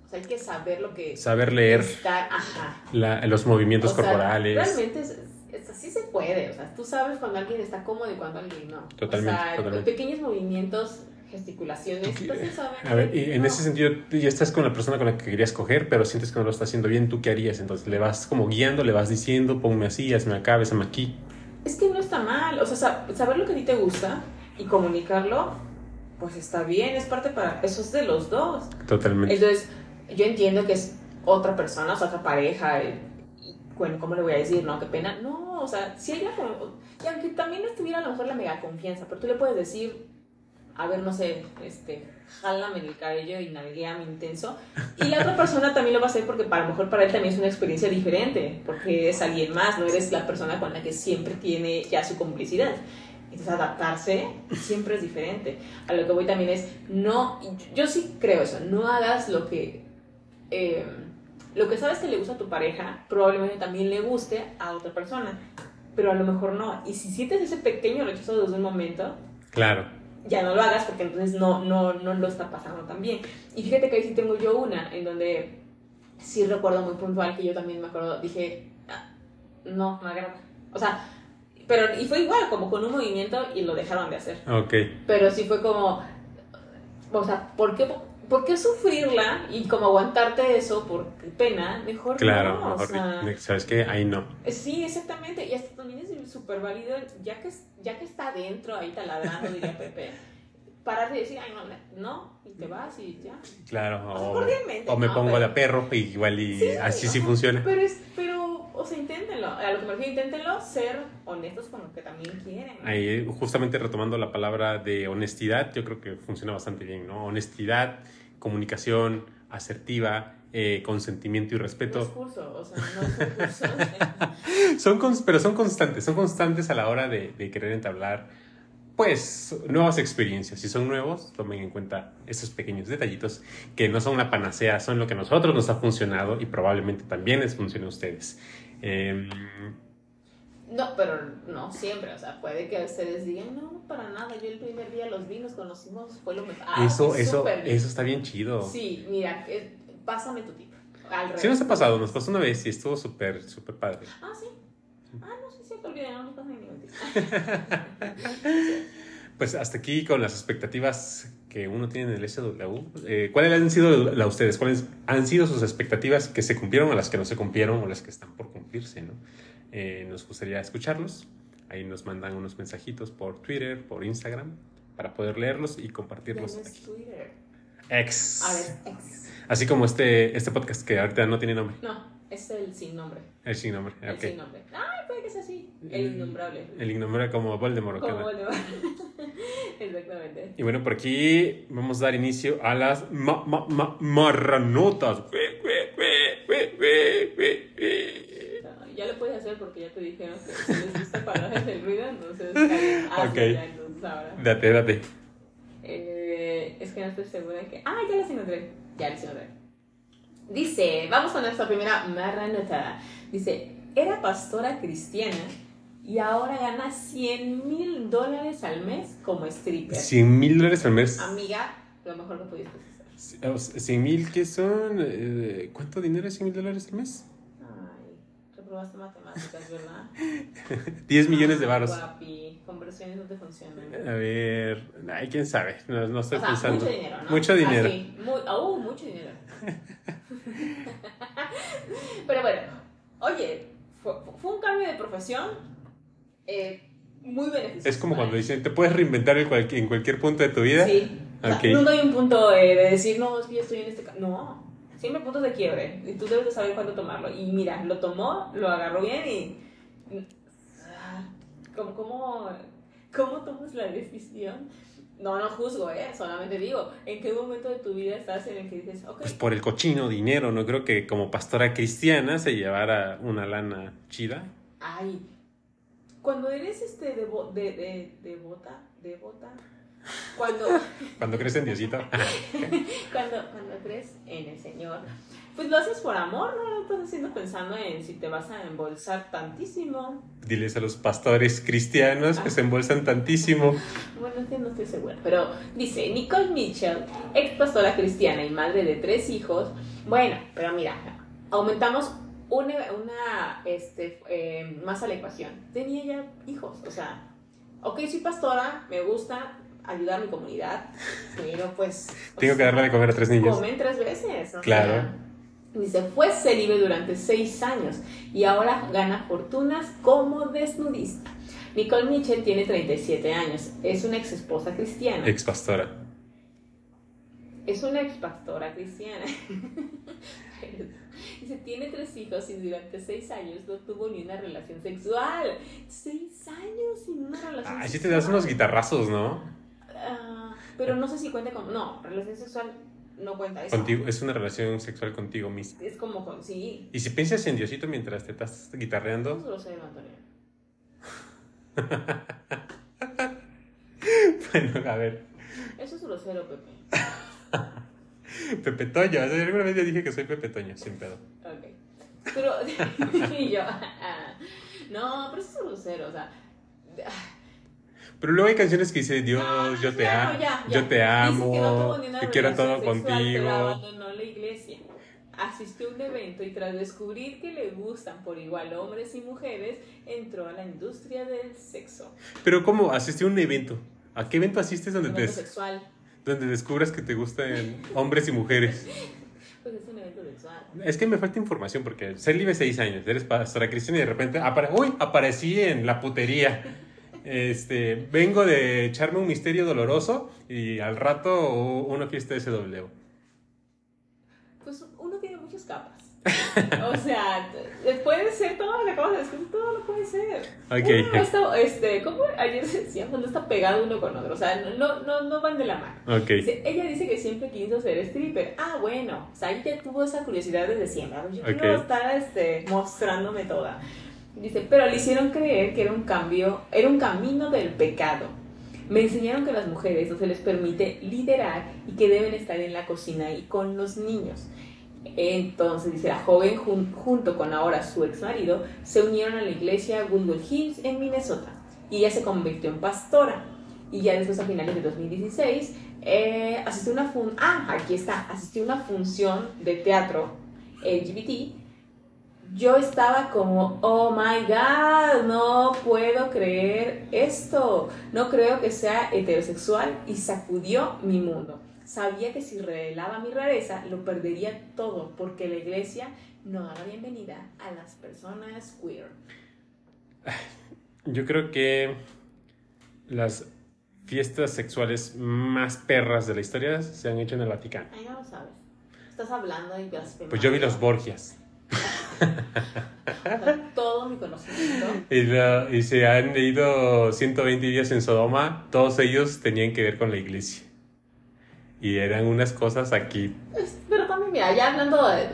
o sea, hay que saber lo que. saber leer Estar, ajá. la- los movimientos O sea, corporales. Realmente es, es- así se puede. O sea, tú sabes cuando alguien está cómodo y cuando alguien no. Totalmente, O sea, totalmente. pequeños movimientos, gesticulaciones. Entonces, A ver, y en no. ese sentido, tú ya estás con la persona con la que querías coger, pero sientes que no lo está haciendo bien, ¿tú qué harías? Entonces le vas como guiando, le vas diciendo, ponme así, hazme acá, bésame aquí. Es que no está mal, o sea, sa- saber lo que a ti te gusta y comunicarlo, pues está bien, es parte para, eso es de los dos. Totalmente. Entonces, yo entiendo que es otra persona, o sea, otra pareja, y bueno, ¿cómo le voy a decir? No, qué pena. No, o sea, si ella, y aunque también no estuviera a lo mejor la mega confianza, pero tú le puedes decir, a ver, no sé, este, jálame el cabello y nalguéame intenso. Y la otra persona también lo va a hacer porque para, a lo mejor para él también es una experiencia diferente, porque es alguien más, no eres la persona con la que siempre tiene ya su complicidad. Entonces adaptarse siempre es diferente. A lo que voy también es, no, yo sí creo eso, no hagas lo que, eh, lo que sabes que le gusta a tu pareja, probablemente también le guste a otra persona, pero a lo mejor no. Y si sientes ese pequeño rechazo desde un momento, Claro. Ya no lo hagas porque entonces no, no, no lo está pasando tan bien. Y fíjate que ahí sí tengo yo una en donde sí recuerdo muy puntual que yo también me acuerdo, dije, "Ah, no, me agrada. O sea, pero, y fue igual, como con un movimiento y lo dejaron de hacer. Ok. Pero sí fue como, o sea, ¿por qué, por qué sufrirla y como aguantarte eso por pena? Mejor Claro. no, o mejor, sea, ¿Sabes qué? Ahí no. Sí, exactamente. Y hasta también es súper válido, ya que, ya que está adentro, ahí taladrando, diría Pepe, parar y decir, ay, no, no, y te vas y ya. Claro. O O, o me no, pongo pero- de perro y igual y Sí, así sí funciona. Pero, es, pero, o sea, inténtenlo. A lo que me refiero, inténtenlo ser honestos con lo que también quieren. Ahí, justamente retomando la palabra de honestidad, yo creo que funciona bastante bien, ¿no? Honestidad, comunicación asertiva, eh, consentimiento y No es respeto. curso, o sea, no es curso. Son cons- pero son constantes, son constantes a la hora de, de querer entablar, pues, nuevas experiencias. Si son nuevos, tomen en cuenta esos pequeños detallitos que no son una panacea, son lo que a nosotros nos ha funcionado y probablemente también les funcione a ustedes. Em, No, pero no siempre, o sea, puede que ustedes digan, no, para nada, yo el primer día los vi, nos conocimos, fue lo mejor. Ah, eso, eso, eso está bien chido. Sí, mira, que- pásame tu tip. Al revés. Sí nos ha pasado, nos pasó una vez y estuvo súper, súper padre. Ah, sí. Ah, te Pues hasta aquí con las expectativas que uno tiene en el SW. Eh, ¿Cuáles han sido las ustedes? ¿Cuáles han sido sus expectativas que se cumplieron o las que no se cumplieron o las que están por cumplirse? ¿no? Eh, nos gustaría escucharlos. Ahí nos mandan unos mensajitos por Twitter, por Instagram, para poder leerlos y compartirlos no es aquí. Twitter. Ex. A ver, ex. Así como este, este podcast que ahorita no tiene nombre. No, es el sin nombre. El sin nombre. El sin nombre. Ay, puede que sea así. El innombrable. El innombrable como Voldemort. ¿o qué Como? Voldemort. Exactamente. Y bueno, por aquí vamos a dar inicio a las ma- ma- ma- marranotas. Ya lo puedes hacer porque ya te dijeron que si les gusta palabras del ruido, entonces ahí, hazlo Ok. ya, entonces ahora. Date, date. Eh, es que no estoy segura de que. Ah, ya las encontré. Ya las encontré. Dice, vamos con nuestra primera marranota. Dice, era pastora cristiana y ahora gana 100 mil dólares al mes como stripper. 100 mil dólares al mes. Amiga, lo mejor que pudiste hacer. 100 mil, ¿qué son? Eh, ¿Cuánto dinero es 100 mil dólares al mes? Ay, reprobaste matemáticas, ¿verdad? 10 millones de varos. Guapi, conversiones no te funcionan. A ver, ay, quién sabe. No, no estoy O sea, pensando. mucho dinero, ¿no? Mucho dinero. Así, muy, oh, mucho dinero. Pero bueno, oye, fue, fue un cambio de profesión eh, muy beneficioso. Es como cuando dicen, te puedes reinventar en cualquier, en cualquier punto de tu vida. Sí. O sea, Ok. nunca hay un punto eh, de decir, no, es que yo estoy en este... ca-". No, siempre hay puntos de quiebre. Y tú debes de saber cuándo tomarlo. Y mira, lo tomó, lo agarró bien y... Ah, ¿Cómo, cómo, cómo tomas la decisión? No, no juzgo, ¿eh? Solamente digo, ¿en qué momento de tu vida estás en el que dices, ok, Pues por el cochino dinero, no creo que como pastora cristiana se llevara una lana chida. ay, cuando eres este devo, de, de, devota, devota, cuando, Cuando crees en Diosito. cuando, cuando crees en el Señor, pues lo haces por amor, no lo estás haciendo pensando en si te vas a embolsar tantísimo. Diles a los pastores cristianos que se embolsan tantísimo. Bueno, es que no estoy segura, pero dice Nicole Mitchell, ex pastora cristiana y madre de tres hijos. Bueno, pero mira, aumentamos una, una este, eh, más a la ecuación. Tenía ya hijos, o sea, ok, soy pastora, me gusta ayudar a mi comunidad, pero pues... Tengo que darle de comer a tres niños. Comen tres veces. o Claro. sea, Dice, fue célibe durante seis años y ahora gana fortunas como desnudista. Nicole Mitchell tiene 37 años, es una ex esposa cristiana. Ex pastora. Es una ex pastora cristiana. Dice, tiene tres hijos y durante seis años no tuvo ni una relación sexual. Seis años sin una relación Ay, sí te sexual. das unos guitarrazos, ¿no? Ah, pero no sé si cuenta con... No, relación sexual no cuenta eso. Contigo, es una relación sexual contigo mismo. Es como con... Sí. Y si piensas en Diosito mientras te estás Eso guitarreando, es grosero, Antonio. bueno, a ver, Eso es grosero, Pepe. Pepe Toño, alguna vez ya dije que soy Pepe Toño, sin pedo. Ok. Pero, y yo, ah, no, pero eso es grosero, o sea. Pero luego hay canciones que dice Dios, no, yo te claro, amo, ya, yo ya. te amo, tuvo ni una que quiero todo contigo. abandonó la iglesia. Asistió a un evento y tras descubrir que le gustan por igual hombres y mujeres, entró a la industria del sexo. Pero ¿cómo? Asistí a un evento. ¿A qué evento asistes donde, Un te, sexual. donde descubras que te gustan hombres y mujeres? Pues es un evento sexual. Es que me falta información porque ser libre seis años, eres pastora cristiana y de repente, apare uy, aparecí en la putería. Este, vengo de echarme un misterio doloroso y al rato una fiesta SW. Pues uno tiene muchas capas. O sea, t- puede ser todo lo que acabas de describir, todo lo puede ser. Ok. Uno no está, este, como ayer se decía, pues no está pegado uno con otro, o sea, no, no, no van de la mano. Ok. Dice, ella dice que siempre quiso ser stripper. Ah, bueno, o sea, ella tuvo esa curiosidad desde siempre. Yo quiero Ok. estar este, mostrándome toda. Dice, pero le hicieron creer que era un cambio, era un camino del pecado. Me enseñaron que a las mujeres no se les permite liderar y que deben estar en la cocina y con los niños. Entonces, dice, la joven jun- junto con ahora su ex marido se unieron a la iglesia Woodward Hills en Minnesota y ella se convirtió en pastora. Y ya después, a finales de 2016, eh, asistió una fun ah, aquí está, asistió una función de teatro LGBT, yo estaba como, oh my god, no puedo creer esto, no creo que sea heterosexual y sacudió mi mundo. Sabía que si revelaba mi rareza lo perdería todo porque la iglesia no da la bienvenida a las personas queer. Yo creo que las fiestas sexuales más perras de la historia se han hecho en el Vaticano. Ay, no lo sabes. Estás hablando y blasfemando. Pues yo vi los Borgias. todo mi conocimiento. Y, la- y se han leído 120 días en Sodoma. Todos ellos tenían que ver con la iglesia. Y eran unas cosas aquí. Pero también, mira, ya hablando, de-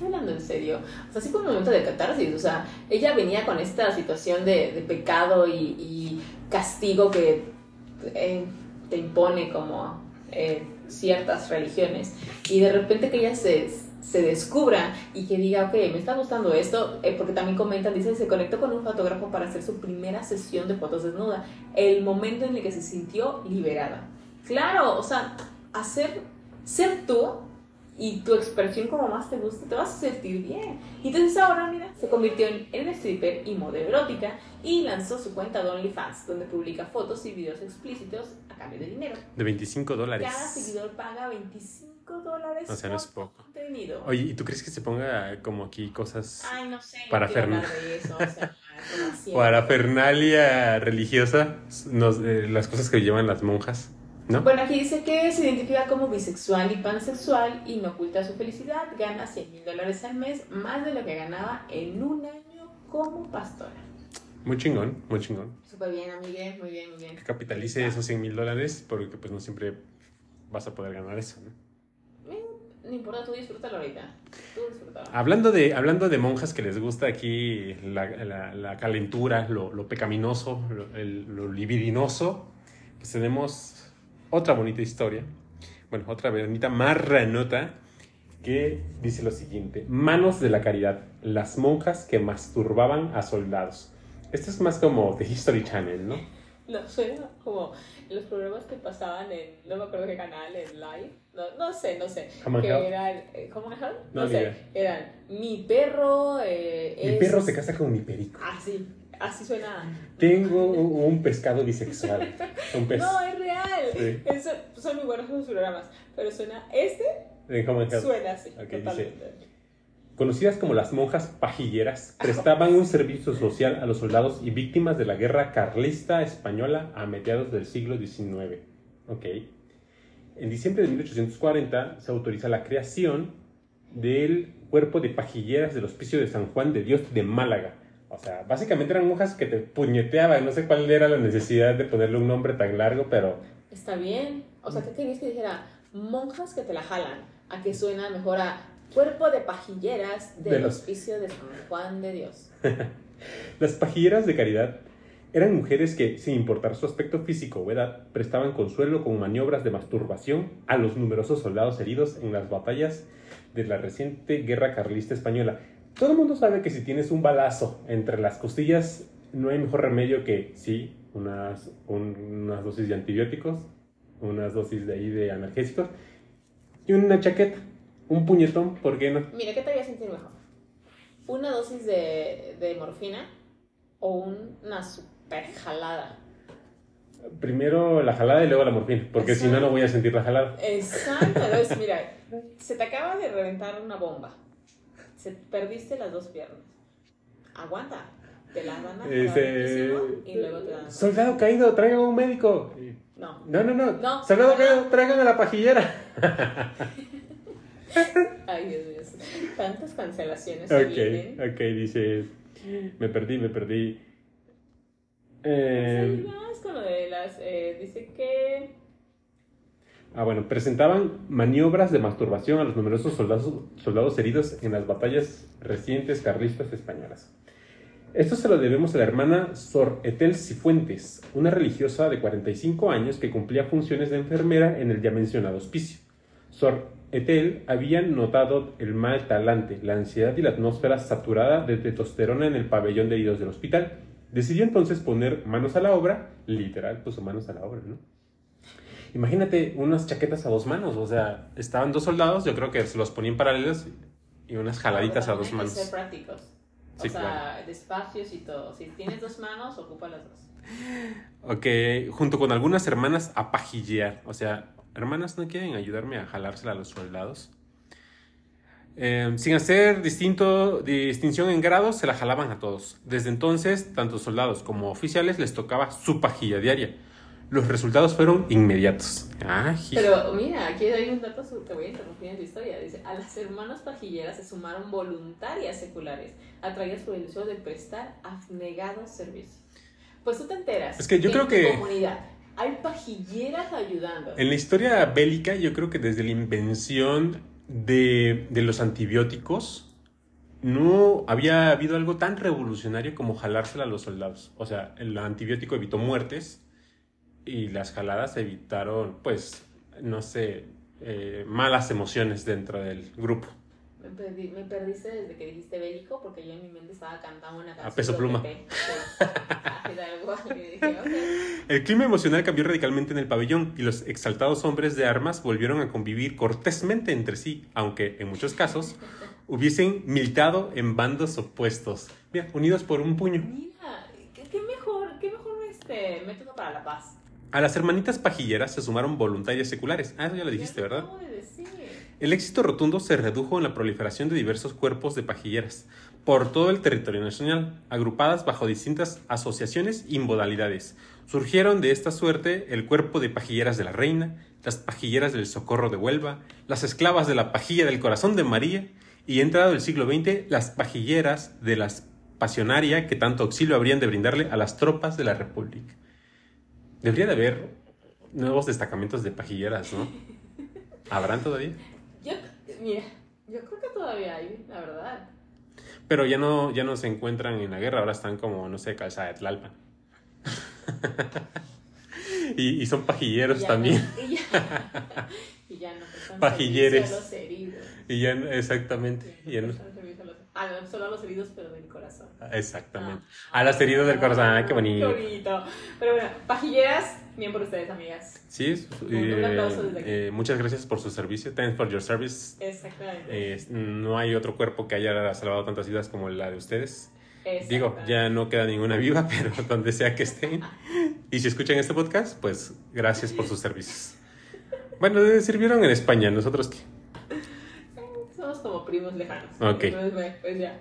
ya hablando en serio, o sea, sí fue un momento de catarsis, o sea, ella venía con esta situación de, de pecado y, y castigo que eh, te impone como eh, ciertas religiones, y de repente que ella se, se descubra y que diga, ok, me está gustando esto, eh, porque también comentan, dice, se conectó con un fotógrafo para hacer su primera sesión de fotos desnuda, el momento en el que se sintió liberada. Claro, o sea, hacer, ser tú y tu expresión como más te guste, te vas a sentir bien. Y entonces ahora, mira, se convirtió en, en stripper y modelo erótica y lanzó su cuenta de OnlyFans, donde publica fotos y videos explícitos a cambio de dinero. De 25 dólares. Cada seguidor paga 25 dólares O sea, no es poco. contenido. Oye, ¿y tú crees que se ponga como aquí cosas Ay, no sé, Para no de eso, o sea, para fernalia religiosa? Nos- eh, las cosas que llevan las monjas, ¿no? Bueno, aquí dice que se identifica como bisexual y pansexual y no oculta su felicidad. Gana 100 mil dólares al mes, más de lo que ganaba en un año como pastora. Muy chingón, muy chingón. Súper bien, amigue, muy bien, muy bien. Que capitalice esos 100 mil dólares porque pues no siempre vas a poder ganar eso, ¿no? No importa, tú disfrútalo ahorita. Tú disfrútalo. Hablando de, hablando de monjas que les gusta aquí la, la- la calentura, lo, lo pecaminoso, lo, el- lo libidinoso, pues tenemos otra bonita historia. Bueno, otra bonita marranota que dice lo siguiente. Manos de la caridad, las monjas que masturbaban a soldados. Esto es más como The History Channel, ¿no? No, suena como los programas que pasaban en, no me acuerdo qué canal, en live. No, no sé, no sé. Come que eran, eh, ¿cómo era? No, No, sé. Eran mi perro. Eh, Mi es- perro se casa con mi perico. Así, así suena. Tengo un pescado bisexual. Un pez. No, es real. Sí. Eso- son muy buenos los programas. Pero suena. Este suena así. Ok, dice. Conocidas como las monjas pajilleras, prestaban un servicio social a los soldados y víctimas de la guerra carlista española a mediados del siglo XIX. Ok. En diciembre de 1840 se autoriza la creación del cuerpo de pajilleras del Hospicio de San Juan de Dios de Málaga. O sea, básicamente eran monjas que te puñeteaban. No sé cuál era la necesidad de ponerle un nombre tan largo, pero Está bien. O sea, ¿qué querías que dijera? Monjas que te la jalan. A que suena mejor a cuerpo de pajilleras del De los- hospicio de San Juan de Dios. Las pajilleras de caridad eran mujeres que, sin importar su aspecto físico o edad, prestaban consuelo con maniobras de masturbación a los numerosos soldados heridos en las batallas de la reciente guerra carlista española. Todo el mundo sabe que si tienes un balazo entre las costillas, no hay mejor remedio que, sí, unas, un- unas dosis de antibióticos, unas dosis de ahí de analgésicos y una chaqueta, un puñetón, ¿por qué no? Mira, ¿qué te voy a sentir mejor? ¿Una dosis de, de morfina o una super jalada? Primero la jalada y luego la morfina, porque si no, no voy a sentir la jalada. Exacto. Entonces, mira, se te acaba de reventar una bomba. Se, perdiste las dos piernas. Aguanta. Te la van a muchísimo y luego te dan... Soldado caído, traigan a un médico. No. No, no, no. No. Soldado No. caído, traigan a la pajillera. Ay, Dios mío. Tantas cancelaciones vienen. Ok, ok, dice. Me perdí, me perdí. Pues Eh, con lo de las... eh, dice que... ah, bueno, presentaban maniobras de masturbación a los numerosos soldados, soldados heridos en las batallas recientes carlistas españolas. Esto se lo debemos a la hermana Sor Etel Cifuentes, una religiosa de 45 años que cumplía funciones de enfermera en el ya mencionado hospicio. Sor Etel había notado el mal talante, la ansiedad y la atmósfera saturada de testosterona en el pabellón de heridos del hospital. Decidió entonces poner manos a la obra, literal, puso manos a la obra, ¿no? Imagínate unas chaquetas a dos manos, o sea, estaban dos soldados, yo creo que se los ponían paralelos Y unas jaladitas a dos manos. que ser prácticos. O sea, claro. despacios y todo. Si tienes dos manos, ocupa las dos. Ok, junto con algunas hermanas a pajillear. O sea, hermanas no quieren ayudarme a jalársela a los soldados. Eh, sin hacer distinto, distinción en grados, se la jalaban a todos. Desde entonces, tanto soldados como oficiales les tocaba su pajilla diaria. Los resultados fueron inmediatos. Ah, Pero mira, aquí hay un dato, te voy a interrumpir en tu historia. Dice, a las hermanas pajilleras se sumaron voluntarias seculares, atraídas por el deseo de prestar abnegados servicios. Pues tú te enteras Es que yo creo en que- comunidad hay pajilleras ayudando. En la historia bélica, yo creo que desde la invención de, de los antibióticos, no había habido algo tan revolucionario como jalársela a los soldados. O sea, el antibiótico evitó muertes y las jaladas evitaron, pues, no sé, eh, malas emociones dentro del grupo. Me, perdí- me perdiste desde que dijiste bélico porque yo en mi mente estaba cantando una canción. Peso de Pluma. El clima emocional cambió radicalmente en el pabellón y los exaltados hombres de armas volvieron a convivir cortésmente entre sí, aunque en muchos casos hubiesen militado en bandos opuestos. Mira, unidos por un puño. Mira, qué, qué mejor, qué mejor este método para la paz. A las hermanitas pajilleras se sumaron voluntarias seculares. Ah, eso ya lo dijiste, ¿verdad? El éxito rotundo se redujo en la proliferación de diversos cuerpos de pajilleras por todo el territorio nacional, agrupadas bajo distintas asociaciones y modalidades. Surgieron de esta suerte el cuerpo de pajilleras de la Reina, las pajilleras del Socorro de Huelva, las esclavas de la pajilla del Corazón de María y entrado el siglo XX, las pajilleras de la pasionaria que tanto auxilio habrían de brindarle a las tropas de la República. Debería de haber nuevos destacamentos de pajilleras, ¿no? ¿Habrán todavía? Yo, mira, yo creo que todavía hay, la verdad. Pero ya no, ya no se encuentran en la guerra, ahora están como, no sé, calzada de Tlalpan. y, y son pajilleros también. no- y, ya, y ya no a los heridos. Y ya, exactamente. Ya no servicio a los- ah, solo a los heridos, pero del corazón. exactamente. A las heridas del corazón, ah, qué bonito. Qué bonito. Pero bueno, pajilleras, bien por ustedes, amigas. Sí, Un eh, aplauso desde aquí. eh, muchas gracias por su servicio. Thanks for your service. Exactamente. Eh, no hay otro cuerpo que haya salvado tantas vidas como la de ustedes. Digo, ya no queda ninguna viva, pero donde sea que estén. Y si escuchan este podcast, pues gracias por sus servicios. Bueno, sirvieron en España, nosotros qué. Como primos lejanos. Ok. Entonces, pues ya.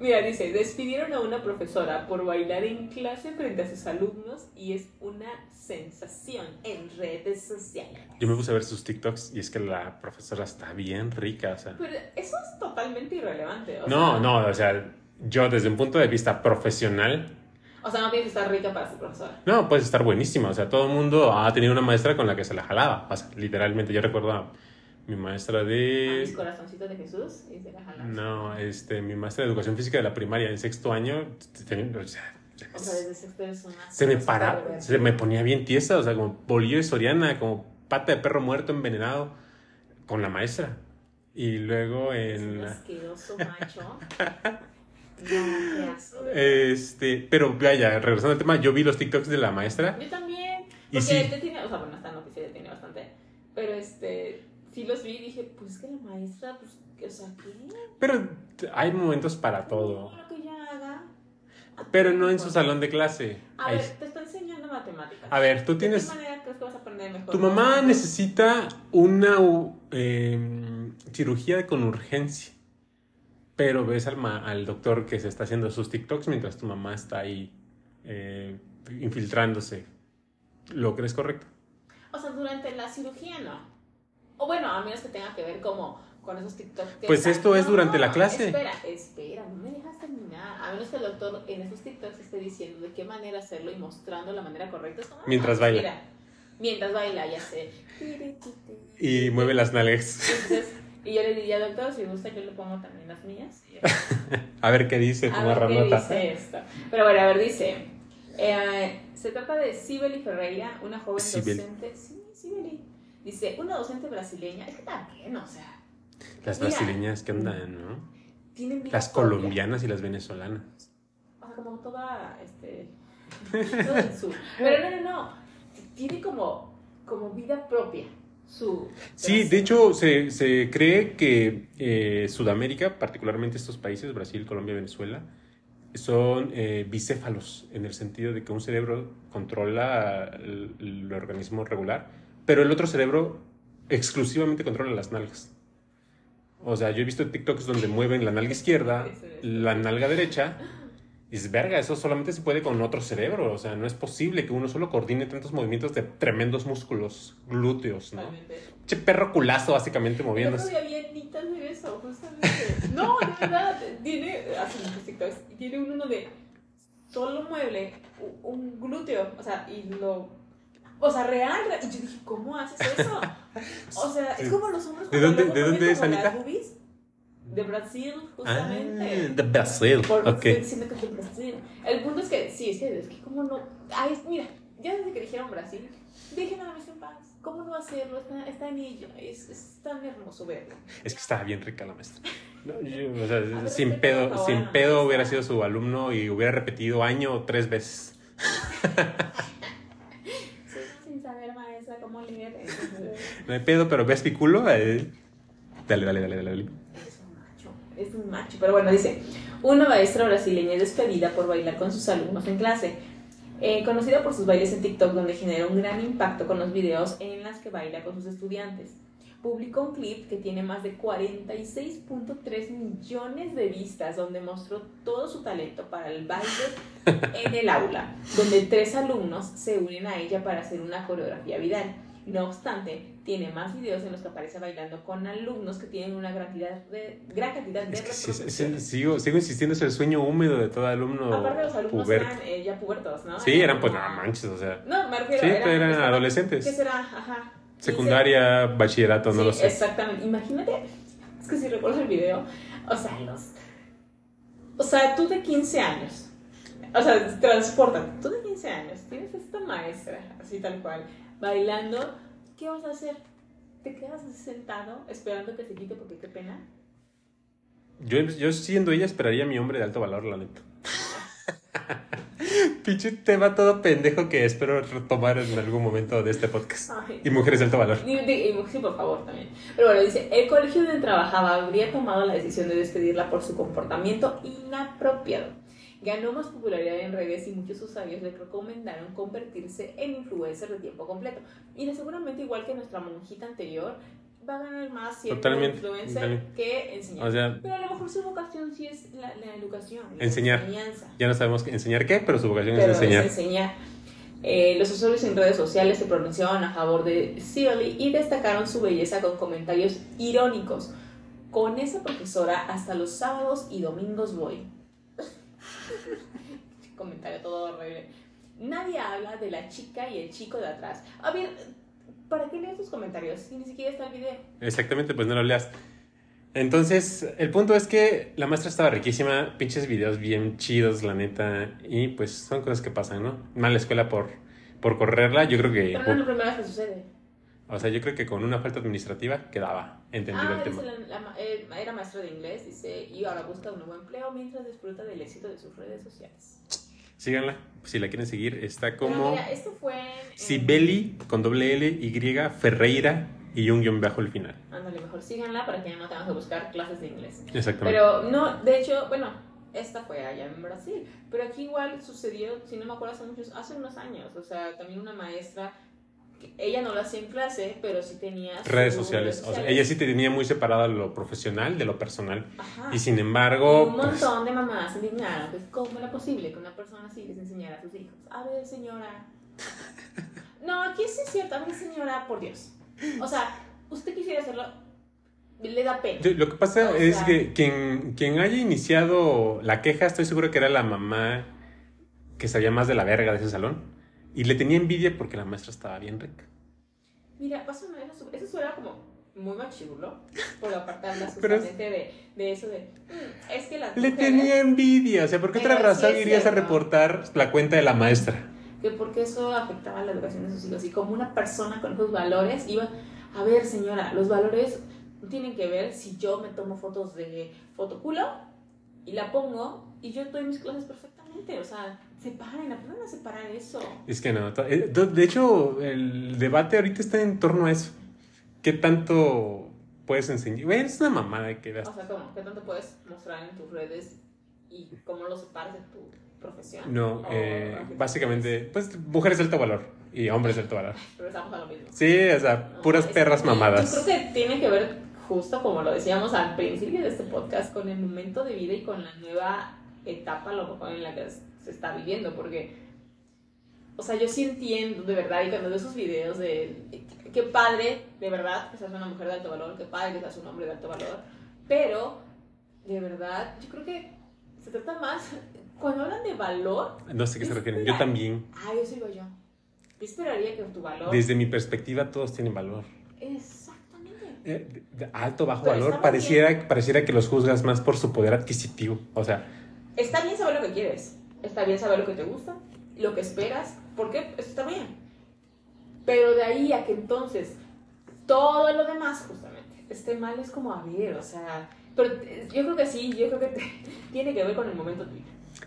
Mira, dice, despidieron a una profesora por bailar en clase frente a sus alumnos y es una sensación en redes sociales. Yo me puse a ver sus TikToks y es que la profesora está bien rica, o sea. Pero eso es totalmente irrelevante. O No, sea, no, o sea, yo desde un punto de vista profesional, O sea, no tienes que estar rica para ser profesora. no, puedes estar buenísima, o sea, todo el mundo ha tenido una maestra con la que se la jalaba, o sea, literalmente, yo recuerdo a mi maestra A mis de... corazoncitos de Jesús y se la. No, este, mi maestra de educación física de la primaria en sexto año, o sea, O sea, desde sexto eres una... se me paraba, se me ponía bien tiesa, o sea, como bolillo de Soriana, como pata de perro muerto envenenado con la maestra. Y luego Es en... la- asqueroso macho. No, asco. de verdad. Este, pero vaya, regresando al tema, yo vi los TikToks de la maestra. Yo también. Y Porque sí. él te tiene, o sea, bueno, esta noticia ya tiene bastante. Pero este, sí los vi y dije, pues es que la maestra, pues, que, o sea, ¿qué? Pero hay momentos para todo. Lo que ella haga. Pero no en su salón de clase. A Ahí- ver, te está enseñando matemáticas. A ver, tú tienes... ¿De qué manera crees que vas a aprender mejor? Tu mamá necesita una em, cirugía con urgencia. Pero ves al, ma- al doctor que se está haciendo sus TikToks mientras tu mamá está ahí eh, infiltrándose. ¿Lo crees correcto? O sea, durante la cirugía no. O bueno, a menos que tenga que ver como con esos TikToks. que Pues están- esto es durante la clase. Espera, espera, no me dejas terminar. A menos que el doctor en esos TikToks esté diciendo de qué manera hacerlo y mostrando la manera correcta. Es como, Mientras ah, baila. mira, mientras baila, ya sé. Y mueve las nalgas. Entonces, y yo le diría, doctor, si gusta, yo le pongo también las mías. A ver qué dice a como ver qué ranota. dice esto. Pero bueno, a ver, dice. eh, se trata de Sibeli Ferreira, una joven Sibeli. docente. Sí, Sibeli. Dice, una docente brasileña. Es que también, o sea. Las Mira, brasileñas que andan, ¿no? Tienen vida Las propia. colombianas y las venezolanas. O sea, como toda, este, todo el sur. Pero no, no, no. Tiene como, como vida propia. su... Sí, de hecho se, se cree que eh, Sudamérica, particularmente estos países, Brasil, Colombia, Venezuela, son eh, bicéfalos en el sentido de que un cerebro controla el, el organismo regular, pero el otro cerebro exclusivamente controla las nalgas. O sea, yo he visto TikToks donde mueven la nalga izquierda, la nalga derecha, y es verga, eso solamente se puede con otro cerebro. O sea, no es posible que uno solo coordine tantos movimientos de tremendos músculos glúteos, ¿no? Che perro culazo, básicamente moviéndose. otro día vi a Anita hacer eso, justamente. No, de verdad, tiene, hace muchos TikToks, y tiene uno de solo mueble un glúteo, o sea, y lo, o sea, real, real. y yo dije, ¿cómo haces eso? O sea, es como los hombres ¿De cuando dónde- de dónde es como las Anita? De Brasil, Ah, justamente. de Brasil. Por Ok. estoy diciendo que es de Brasil. El punto es que, sí, es que, es que cómo no. Ay, mira, ya desde que dijeron Brasil, dejen a la en paz. ¿Cómo no hacerlo? Está, está en ello. Es, es tan hermoso verlo. Es que estaba bien rica la maestra. No, yo, o sea, ver, sin pedo, sin pedo hubiera sido su alumno y hubiera repetido año tres veces. No hay pedo, pero ves mi culo. eh, Dale, dale, dale, dale. dale. Es un macho, es un macho. Pero bueno, dice, una maestra brasileña es despedida por bailar con sus alumnos en clase. Eh, conocida por sus bailes en TikTok, donde genera un gran impacto con los videos en las que baila con sus estudiantes. Publicó un clip que tiene más de 46.3 millones de vistas, donde mostró todo su talento para el baile en el aula, donde tres alumnos se unen a ella para hacer una coreografía viral. No obstante, tiene más videos en los que aparece bailando con alumnos que tienen una gran cantidad de, gran cantidad de Es que sí, reproducciones. sigo, sigo insistiendo, es el sueño húmedo de todo alumno Aparte los alumnos puberto. eran eh, ya pubertos, ¿no? Sí, eran pues, como- no manches, o sea. No, me refiero Sí, eran estaban- adolescentes. ¿Qué será? Ajá. Secundaria, bachillerato, no Sí, lo sé. Exactamente. Imagínate, es que si recuerdas el video, o sea, los. O sea, tú de 15 años, o sea, transporta, tú de 15 años, tienes esta maestra, así tal cual, bailando, ¿qué vas a hacer? ¿Te quedas sentado esperando que se quite porque qué pena? Yo, yo siendo ella esperaría a mi hombre de alto valor, la neta. Pinche tema todo pendejo que espero retomar en algún momento de este podcast. Ay. Y mujeres de alto valor. Y- y- y- Sí, por favor, también. Pero bueno, dice, el colegio donde trabajaba habría tomado la decisión de despedirla por su comportamiento inapropiado. Ganó más popularidad en redes y muchos usuarios le recomendaron convertirse en influencer de tiempo completo. Y seguramente igual que nuestra monjita anterior, va a ganar más siendo Totalmente, influencer totalmente. que enseñar. O sea, Pero a lo mejor su vocación sí es la, la educación, la Enseñar. enseñanza ya no sabemos qué- enseñar qué, pero su vocación pero es enseñar. es enseñar. Eh, los usuarios en redes sociales se pronunciaban a favor de Shirley y destacaron su belleza con comentarios irónicos. Con esa profesora hasta los sábados y domingos voy. Comentario todo horrible. Nadie habla de la chica y el chico de atrás. A ver, ¿para qué lees tus comentarios si ni siquiera está el video? Exactamente, pues no lo leas. Entonces, el punto es que la maestra estaba riquísima, pinches videos bien chidos, la neta, y pues son cosas que pasan, ¿no? Mala escuela por, por correrla, yo creo que, Pero no es lo primero que sucede. o sea, yo creo que con una falta administrativa quedaba entendido Ah, el tema. la- la eh, era maestro de inglés, dice, y ahora busca un nuevo empleo mientras disfruta del éxito de sus redes sociales. Síganla, si la quieren seguir, está Pero como mira, esto fue en- Sibeli con doble L, Y, Ferreira y un guion bajo el final. Ándale, mejor síganla para que ya no tengan que buscar clases de inglés. Exactamente. Pero no, de hecho, bueno, esta fue allá en Brasil, pero aquí igual sucedió, si no me acuerdo, hace muchos, hace unos años, o sea, también una maestra, ella no lo hacía en clase, pero sí tenía redes sociales. O sea, ella sí tenía muy separada lo profesional de lo personal. Ajá. Y sin Y embargo, un pues, montón de mamás se indignaron, pues cómo era posible que una persona así les enseñara a sus hijos. A ver, señora. No, aquí sí es cierto, a ver, señora, por Dios. O sea, usted quisiera hacerlo, le da pena. yo- lo que pasa O es que quien, quien haya iniciado la queja, estoy seguro que era la mamá que sabía más de la verga de ese salón. Y le tenía envidia porque la maestra estaba bien rica. Mira, más o menos, eso suena como muy machirulo, por apartarla Pero es- justamente de, de eso de, "Mm, es que las Le mujeres, tenía envidia. O sea, ¿por qué otra sí razón es irías a cierto. reportar la cuenta de la maestra? que porque eso afectaba la educación de sus hijos. Y como una persona con esos valores iba, a ver señora, los valores tienen que ver si yo me tomo fotos de fotoculo y la pongo y yo doy mis clases perfectamente. O sea, separen, aprendan a separar eso. Es que no. eh, De hecho, el debate ahorita está en torno a eso. ¿qué tanto puedes enseñar? Güey, es una mamada que veas. O sea, ¿cómo? ¿Qué tanto puedes mostrar en tus redes y cómo lo separas de tu profesión? No, eh, básicamente, pues mujeres de alto valor y hombres de alto valor. refieres? Regresamos a lo mismo. Sí, o sea, No, puras es- perras Yo mamadas. creo que tiene que ver, justo como lo decíamos al principio de este podcast, con el momento de vida y con la nueva etapa a lo mejor en la que se está viviendo, porque, o sea, yo sí entiendo de verdad, y cuando veo esos videos de qué padre, de verdad, que seas una mujer de alto valor, qué padre que seas un hombre de alto valor, pero, de verdad, yo creo que se trata más, cuando hablan de valor, No sé a qué se refieren. Yo también. ah, yo sigo yo. Yo esperaría que tu valor... Desde mi perspectiva, todos tienen valor. Exactamente. Eh, alto, bajo Pero valor, pareciera, pareciera que los juzgas más por su poder adquisitivo. O sea, Está bien saber lo que quieres, está bien saber lo que te gusta, lo que esperas, porque eso está bien. Pero de ahí a que entonces todo lo demás, justamente, esté mal, es como a ver, o sea. Pero eh, yo creo que sí, yo creo que te- tiene que ver con el momento tuyo.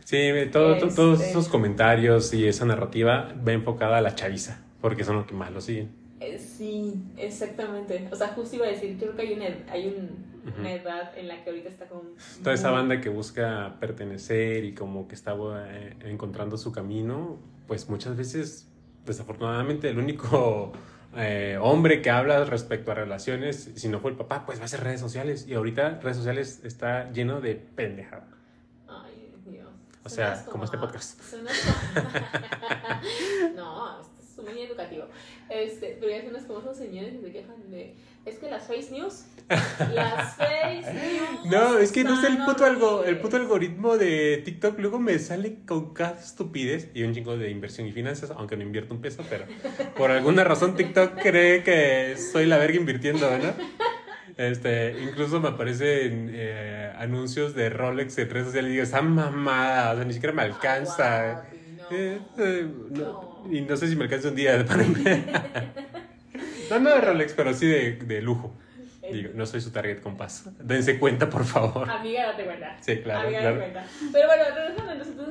sí, todo- to- todos Este- esos comentarios y esa narrativa va enfocada a la chaviza, porque son los que más lo siguen. Eh, sí, exactamente. O sea, justo iba a decir, yo creo que hay una, hay un-. Una edad en la que ahorita está con. Toda esa banda que busca pertenecer y como que está eh, encontrando su camino, pues muchas veces, desafortunadamente, el único eh, hombre que habla respecto a relaciones, si no fue el papá, pues va a ser redes sociales. Y ahorita redes sociales está lleno de pendejada. Ay, Dios. O sea, como este podcast. suenas como- no, muy educativo. Este, pero ya suenas como esos señores que se quejan de. Es que las face news. Las face news. No, es que no sé el puto, algo, el puto algoritmo de TikTok. Luego me sale con cada estupidez y un chingo de inversión y finanzas, aunque no invierto un peso, pero por alguna razón TikTok cree que soy la verga invirtiendo, ¿no? Este, incluso me aparecen eh, anuncios de Rolex en redes sociales y digo, esa mamada, o sea, ni siquiera me alcanza. Guau, no. Eh, eh, no, No. Y no sé si me alcanza un día para No, no de Rolex, pero sí de, de lujo. Digo, no soy su target compás. Dense cuenta, por favor. Amiga, date cuenta. Sí, claro, Amiga, claro. date cuenta. Pero bueno, regresando a nosotros,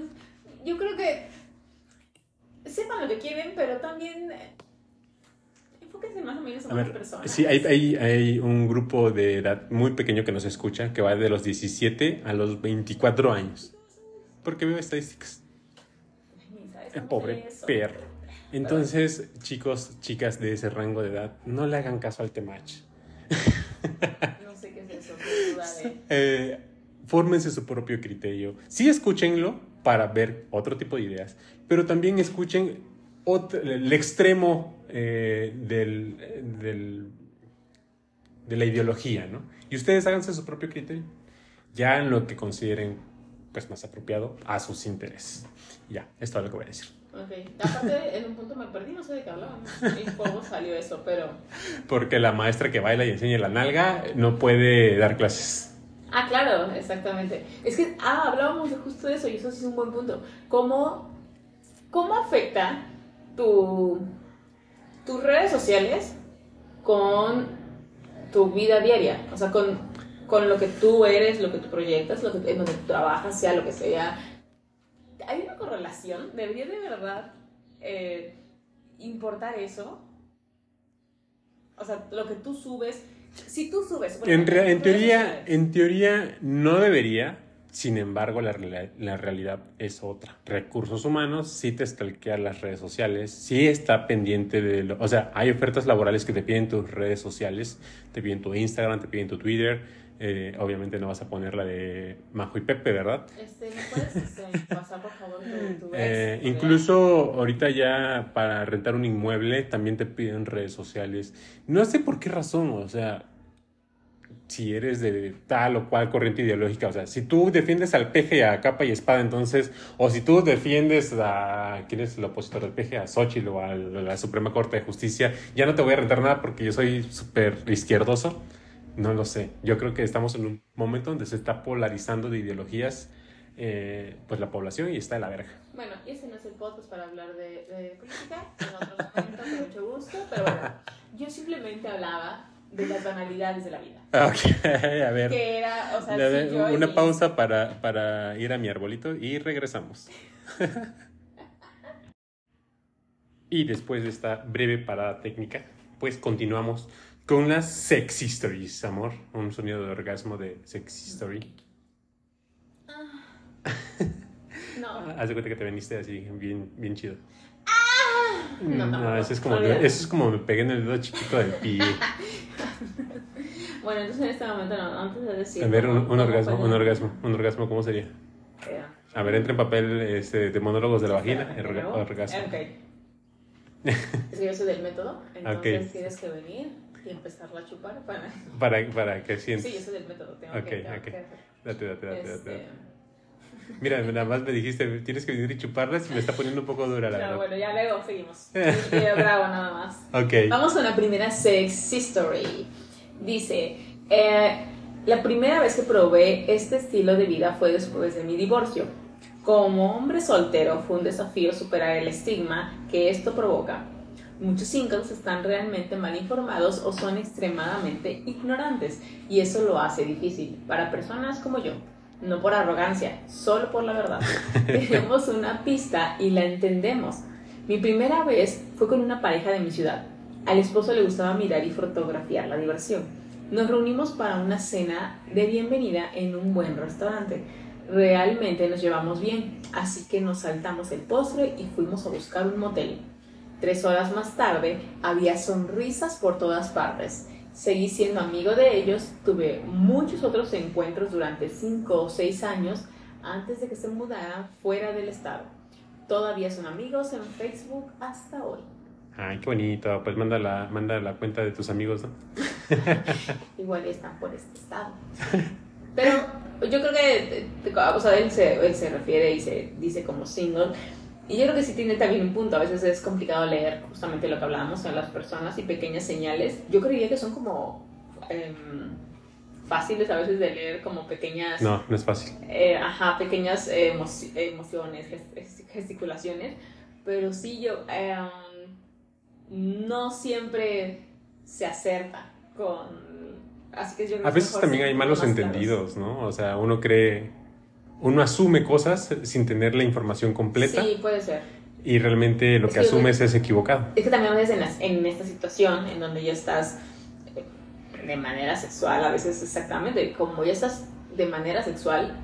yo creo que sepan lo que quieren, pero también eh, enfóquense más o menos en A ver, personas. sí, hay, hay, hay un grupo de edad muy pequeño que nos escucha, que va de los 17 a los 24 años. Porque veo estadísticas. El pobre perro. Entonces, chicos, chicas de ese rango de edad, no le hagan caso al temach. No sé qué es eso. Eh, fórmense su propio criterio. Sí, escúchenlo para ver otro tipo de ideas, pero también escuchen otro- el extremo eh, del, del- de la ideología, ¿no? Y ustedes háganse su propio criterio, ya en lo que consideren pues, más apropiado a sus intereses. Ya, es todo lo que voy a decir. Ok, aparte en un punto me perdí, no sé de qué hablábamos y cómo salió eso, pero... Porque la maestra que baila y enseña la nalga no puede dar clases. Ah, claro, exactamente. Es que, ah, hablábamos de justo de eso y eso sí es un buen punto. ¿Cómo, cómo afecta tu, tus redes sociales con tu vida diaria? O sea, con, con lo que tú eres, lo que tú proyectas, lo que, en donde tú trabajas, sea lo que sea. ¿Hay una correlación? ¿Debería de verdad eh, importar eso? O sea, lo que tú subes. Si tú subes. por En, en teoría, en teoría no debería, sin embargo la, la realidad es otra. Recursos humanos sí te stalkea las redes sociales, sí está pendiente de lo, o sea, hay ofertas laborales que te piden tus redes sociales, te piden tu Instagram, te piden tu Twitter, eh, obviamente no vas a poner la de Majo y Pepe, ¿verdad? Este, ¿me puedes este, pasar por favor tu, tu Eh, incluso ahorita ya para rentar un inmueble también te piden redes sociales. No sé por qué razón, o sea, si eres de tal o cual corriente ideológica, o sea, si tú defiendes al peje a capa y espada, entonces, o si tú defiendes a, ¿quién es el opositor del peje? A Xochitl o a la Suprema Corte de Justicia, ya no te voy a rentar nada porque yo soy súper izquierdoso. No lo sé. Yo creo que estamos en un momento donde se está polarizando de ideologías eh, pues la población y está de la verga. Bueno, y ese no es el podcast para hablar de, de política, en otros momentos, con mucho gusto, pero bueno, yo simplemente hablaba de las banalidades de la vida. Ok, a ver. Que era, o sea, Le si doy yo en una pausa para, para ir a mi arbolito y regresamos. y después de esta breve parada técnica, pues continuamos con las sexy stories, amor. Un sonido de orgasmo de sexy story. No. Haz de cuenta que te veniste así, bien, bien chido. No, No, tampoco. eso es como, eso es como me pegué en el dedo chiquito del pie. Bueno, entonces en este momento, no, antes de decir. A ver, un, un orgasmo, un orgasmo, un orgasmo, ¿cómo sería? Eh, A ver, entra en papel este, de monólogos de la vagina, nuevo. orgasmo. Ok. Es que yo soy del método, entonces Ok. tienes que venir y empezarla a chupar para. Para, para que Sí, yo sientas. soy del método, tengo Ok, que. tengo ok. que. Date, date, date, date, Este, date. Mira, nada más me dijiste, tienes que venir y chuparlas y me está poniendo un poco dura la no, verdad. bueno, ya luego seguimos. Yo grabo nada más. Ok. Vamos con la primera sex history. Dice, eh, la primera vez que probé este estilo de vida fue después de mi divorcio. Como hombre soltero fue un desafío superar el estigma que esto provoca. Muchos singles están realmente mal informados o son extremadamente ignorantes y eso lo hace difícil para personas como yo. No por arrogancia, solo por la verdad. Tenemos una pista y la entendemos. Mi primera vez fue con una pareja de mi ciudad. Al esposo le gustaba mirar y fotografiar la diversión. Nos reunimos para una cena de bienvenida en un buen restaurante. Realmente nos llevamos bien, así que nos saltamos el postre y fuimos a buscar un motel. Tres horas más tarde había sonrisas por todas partes. Seguí siendo amigo de ellos, tuve muchos otros encuentros durante cinco o seis años antes de que se mudaran fuera del estado. Todavía son amigos en Facebook hasta hoy. Ay, qué bonito. Pues manda la, manda la cuenta de tus amigos, ¿no? Igual están por este estado. Pero yo creo que, o sea, él se, él se refiere y se dice como single. Y yo creo que sí tiene también un punto. A veces es complicado leer justamente lo que hablábamos en las personas y pequeñas señales. Yo creería que son como em, fáciles a veces de leer, como pequeñas, No, no es fácil. eh, ajá, pequeñas emo- emociones, gest- gesticulaciones. Pero sí, yo em, no siempre se acerta con. Así que yo creo A veces también hay malos más claros. entendidos, ¿no? O sea, uno cree, uno asume cosas sin tener la información completa Sí, puede ser. y realmente lo Es que que- asumes es equivocado. Es que también a veces en, las- en esta situación en donde ya estás eh, de manera sexual, a veces exactamente, como ya estás de manera sexual,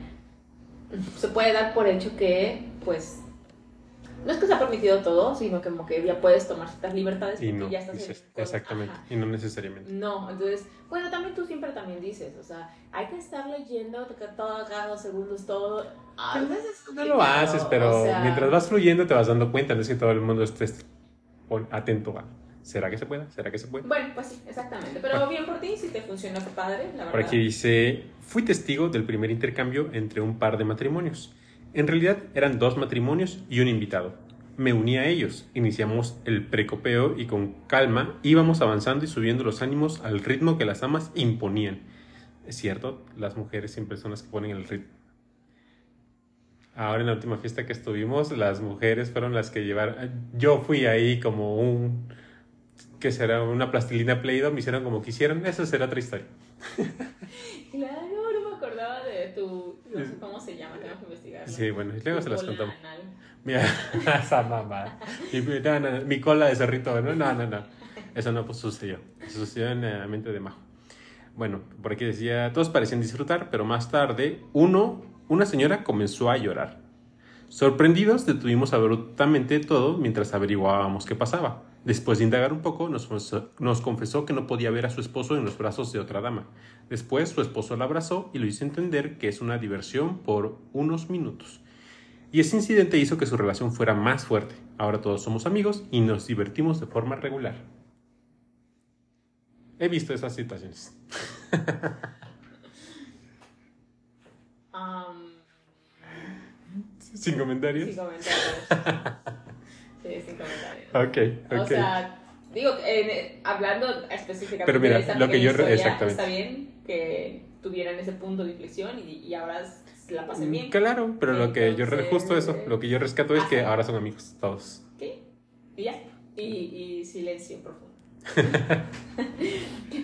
se puede dar por hecho que, pues, no es que se ha permitido todo, sino que como que ya puedes tomar ciertas libertades Y porque no, ya estás dices, en- exactamente, ajá. y no necesariamente. No, entonces, bueno, también tú siempre también dices, o sea, hay que estar leyendo todo cada dos segundos todo. A veces es No lo haces, pero o sea, mientras vas fluyendo te vas dando cuenta, no es que todo el mundo esté atento a, ¿será que se pueda? ¿Será que se puede? Bueno, pues sí, exactamente. Pero bien por ti, si te funcionó, qué padre, la verdad. Por aquí dice, fui testigo del primer intercambio entre un par de matrimonios. En realidad eran dos matrimonios y un invitado. Me uní a ellos, iniciamos el precopeo y con calma íbamos avanzando y subiendo los ánimos al ritmo que las amas imponían. Es cierto, las mujeres siempre son las que ponen el ritmo. Ahora en la última fiesta que estuvimos, las mujeres fueron las que llevaron... Yo fui ahí como un... que será? Una plastilina Play-Doh, me hicieron como quisieron. Esa será otra historia. Claro, acordaba de tu. No sé cómo se llama, tengo que investigarlo. Sí, bueno, y luego Tu se las contamos. anal. Mira, esa mamá. Mi, no, no, mi cola de cerrito, ¿no? No, no, no. Eso no pues, sucedió. Eso sucedió en la mente de Majo. Bueno, por aquí decía, todos parecían disfrutar, pero más tarde, uno, una señora comenzó a llorar. Sorprendidos, detuvimos abruptamente todo mientras averiguábamos qué pasaba. Después de indagar un poco, nos, confesó- nos confesó que no podía ver a su esposo en los brazos de otra dama. Después, su esposo la abrazó y lo hizo entender que es una diversión por unos minutos. Y ese incidente hizo que su relación fuera más fuerte. Ahora todos somos amigos y nos divertimos de forma regular. He visto esas situaciones. Am, Sin comentarios. sin comentarios. sí, sin comentarios. Ok, ok. O sea, digo, hablando específicamente Pero mira, de esta lo que yo historia, exactamente. está bien que tuvieran ese punto de inflexión y, y ahora la pasen bien. Claro, pero lo que yo justo eso, lo que yo rescato es que ahora son amigos todos. ¿Sí? Y ya. Y, y silencio profundo.